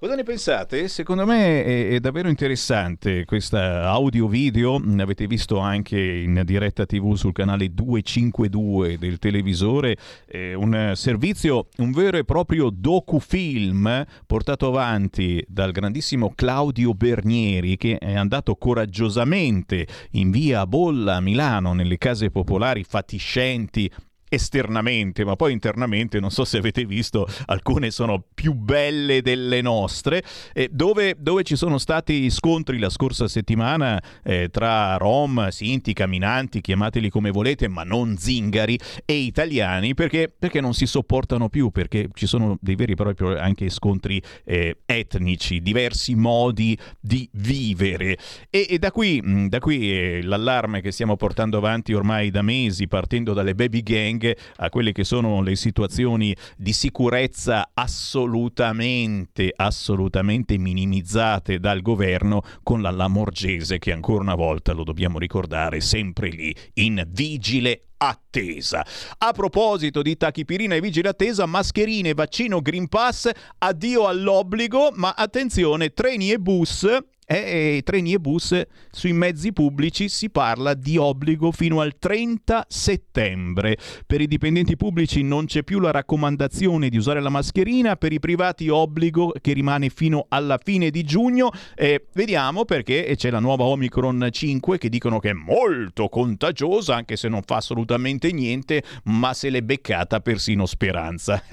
Cosa ne pensate? Secondo me è, è davvero interessante questa audio-video, avete visto anche in diretta tv sul canale 252 del televisore, è un servizio, un vero e proprio docufilm portato avanti dal grandissimo Claudio Bernieri che è andato coraggiosamente in via Bolla a Milano nelle case popolari fatiscenti esternamente, ma poi internamente non so se avete visto, alcune sono più belle delle nostre, eh, dove, dove ci sono stati scontri la scorsa settimana eh, tra rom, sinti, camminanti, chiamateli come volete, ma non zingari, e italiani, perché, perché non si sopportano più, perché ci sono dei veri e propri anche scontri eh, etnici, diversi modi di vivere. E, e da qui, da qui eh, l'allarme che stiamo portando avanti ormai da mesi, partendo dalle baby gang a quelle che sono le situazioni di sicurezza assolutamente, assolutamente minimizzate dal governo con la Lamorgese che ancora una volta, lo dobbiamo ricordare, sempre lì in vigile attesa. A proposito di tachipirina e vigile attesa, mascherine, vaccino, Green Pass, addio all'obbligo, ma attenzione, treni e bus E treni e bus sui mezzi pubblici si parla di obbligo fino al 30 settembre. Per i dipendenti pubblici non c'è più la raccomandazione di usare la mascherina, per i privati obbligo che rimane fino alla fine di giugno. Eh, vediamo perché c'è la nuova Omicron 5 che dicono che è molto contagiosa, anche se non fa assolutamente niente, ma se l'è beccata persino Speranza. [laughs]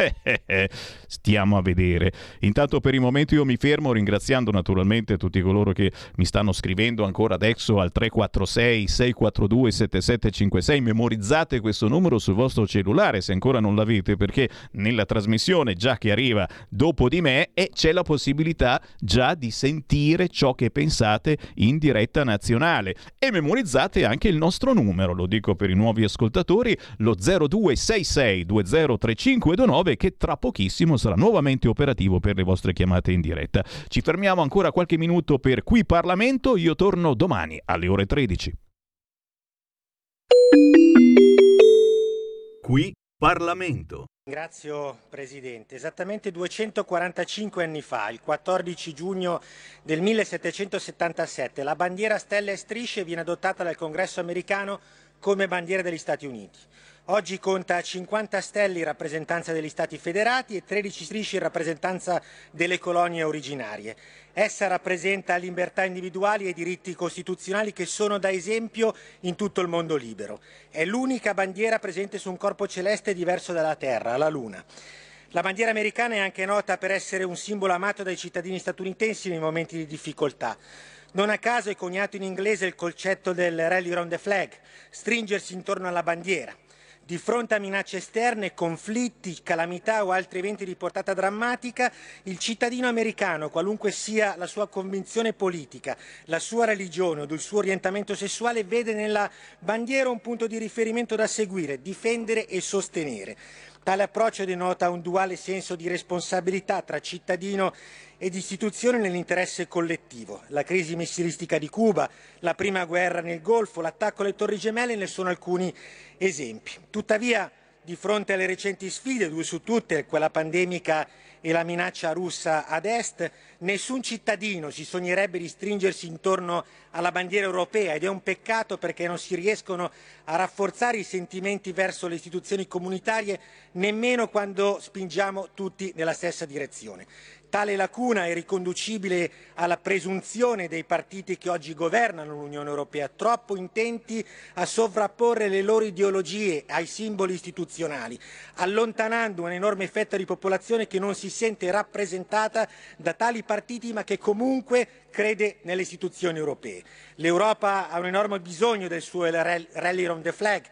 Stiamo a vedere. Intanto per il momento io mi fermo ringraziando naturalmente tutti coloro che mi stanno scrivendo ancora adesso al 346 642 7756. Memorizzate questo numero sul vostro cellulare se ancora non l'avete perché nella trasmissione già che arriva dopo di me e c'è la possibilità già di sentire ciò che pensate in diretta nazionale e memorizzate anche il nostro numero, lo dico per i nuovi ascoltatori, lo 0266203529 che tra pochissimo sarà nuovamente operativo per le vostre chiamate in diretta. Ci fermiamo ancora qualche minuto per Qui Parlamento, io torno domani alle ore 13. Qui Parlamento. Ringrazio Presidente. Esattamente 245 anni fa, il 14 giugno del 1777, la bandiera stelle e strisce viene adottata dal Congresso americano come bandiera degli Stati Uniti. Oggi conta 50 stelle in rappresentanza degli Stati federati e 13 strisce in rappresentanza delle colonie originarie. Essa rappresenta libertà individuali e diritti costituzionali che sono da esempio in tutto il mondo libero. È l'unica bandiera presente su un corpo celeste diverso dalla Terra, la Luna. La bandiera americana è anche nota per essere un simbolo amato dai cittadini statunitensi nei momenti di difficoltà. Non a caso è coniato in inglese il concetto del rally round the flag, stringersi intorno alla bandiera. Di fronte a minacce esterne, conflitti, calamità o altri eventi di portata drammatica, il cittadino americano, qualunque sia la sua convinzione politica, la sua religione o il suo orientamento sessuale, vede nella bandiera un punto di riferimento da seguire, difendere e sostenere. Tale approccio denota un duale senso di responsabilità tra cittadino ed istituzione nell'interesse collettivo. La crisi missilistica di Cuba, la prima guerra nel Golfo, l'attacco alle Torri Gemelle ne sono alcuni esempi. Tuttavia, di fronte alle recenti sfide, due su tutte, quella pandemica e la minaccia russa ad est, nessun cittadino si sognerebbe di stringersi intorno alla bandiera europea ed è un peccato perché non si riescono a rafforzare i sentimenti verso le istituzioni comunitarie nemmeno quando spingiamo tutti nella stessa direzione. Tale lacuna è riconducibile alla presunzione dei partiti che oggi governano l'Unione Europea, troppo intenti a sovrapporre le loro ideologie ai simboli istituzionali, allontanando un'enorme fetta di popolazione che non si sente rappresentata da tali partiti ma che comunque crede nelle istituzioni europee. L'Europa ha un enorme bisogno del suo rally on the flag,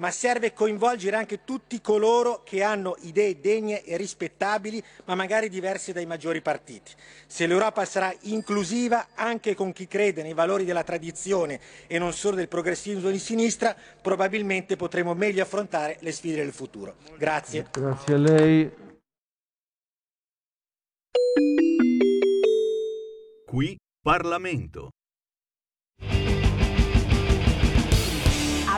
ma serve coinvolgere anche tutti coloro che hanno idee degne e rispettabili, ma magari diverse dai maggiori partiti. Se l'Europa sarà inclusiva anche con chi crede nei valori della tradizione e non solo del progressismo di sinistra, probabilmente potremo meglio affrontare le sfide del futuro. Grazie. Grazie a lei. Qui Parlamento.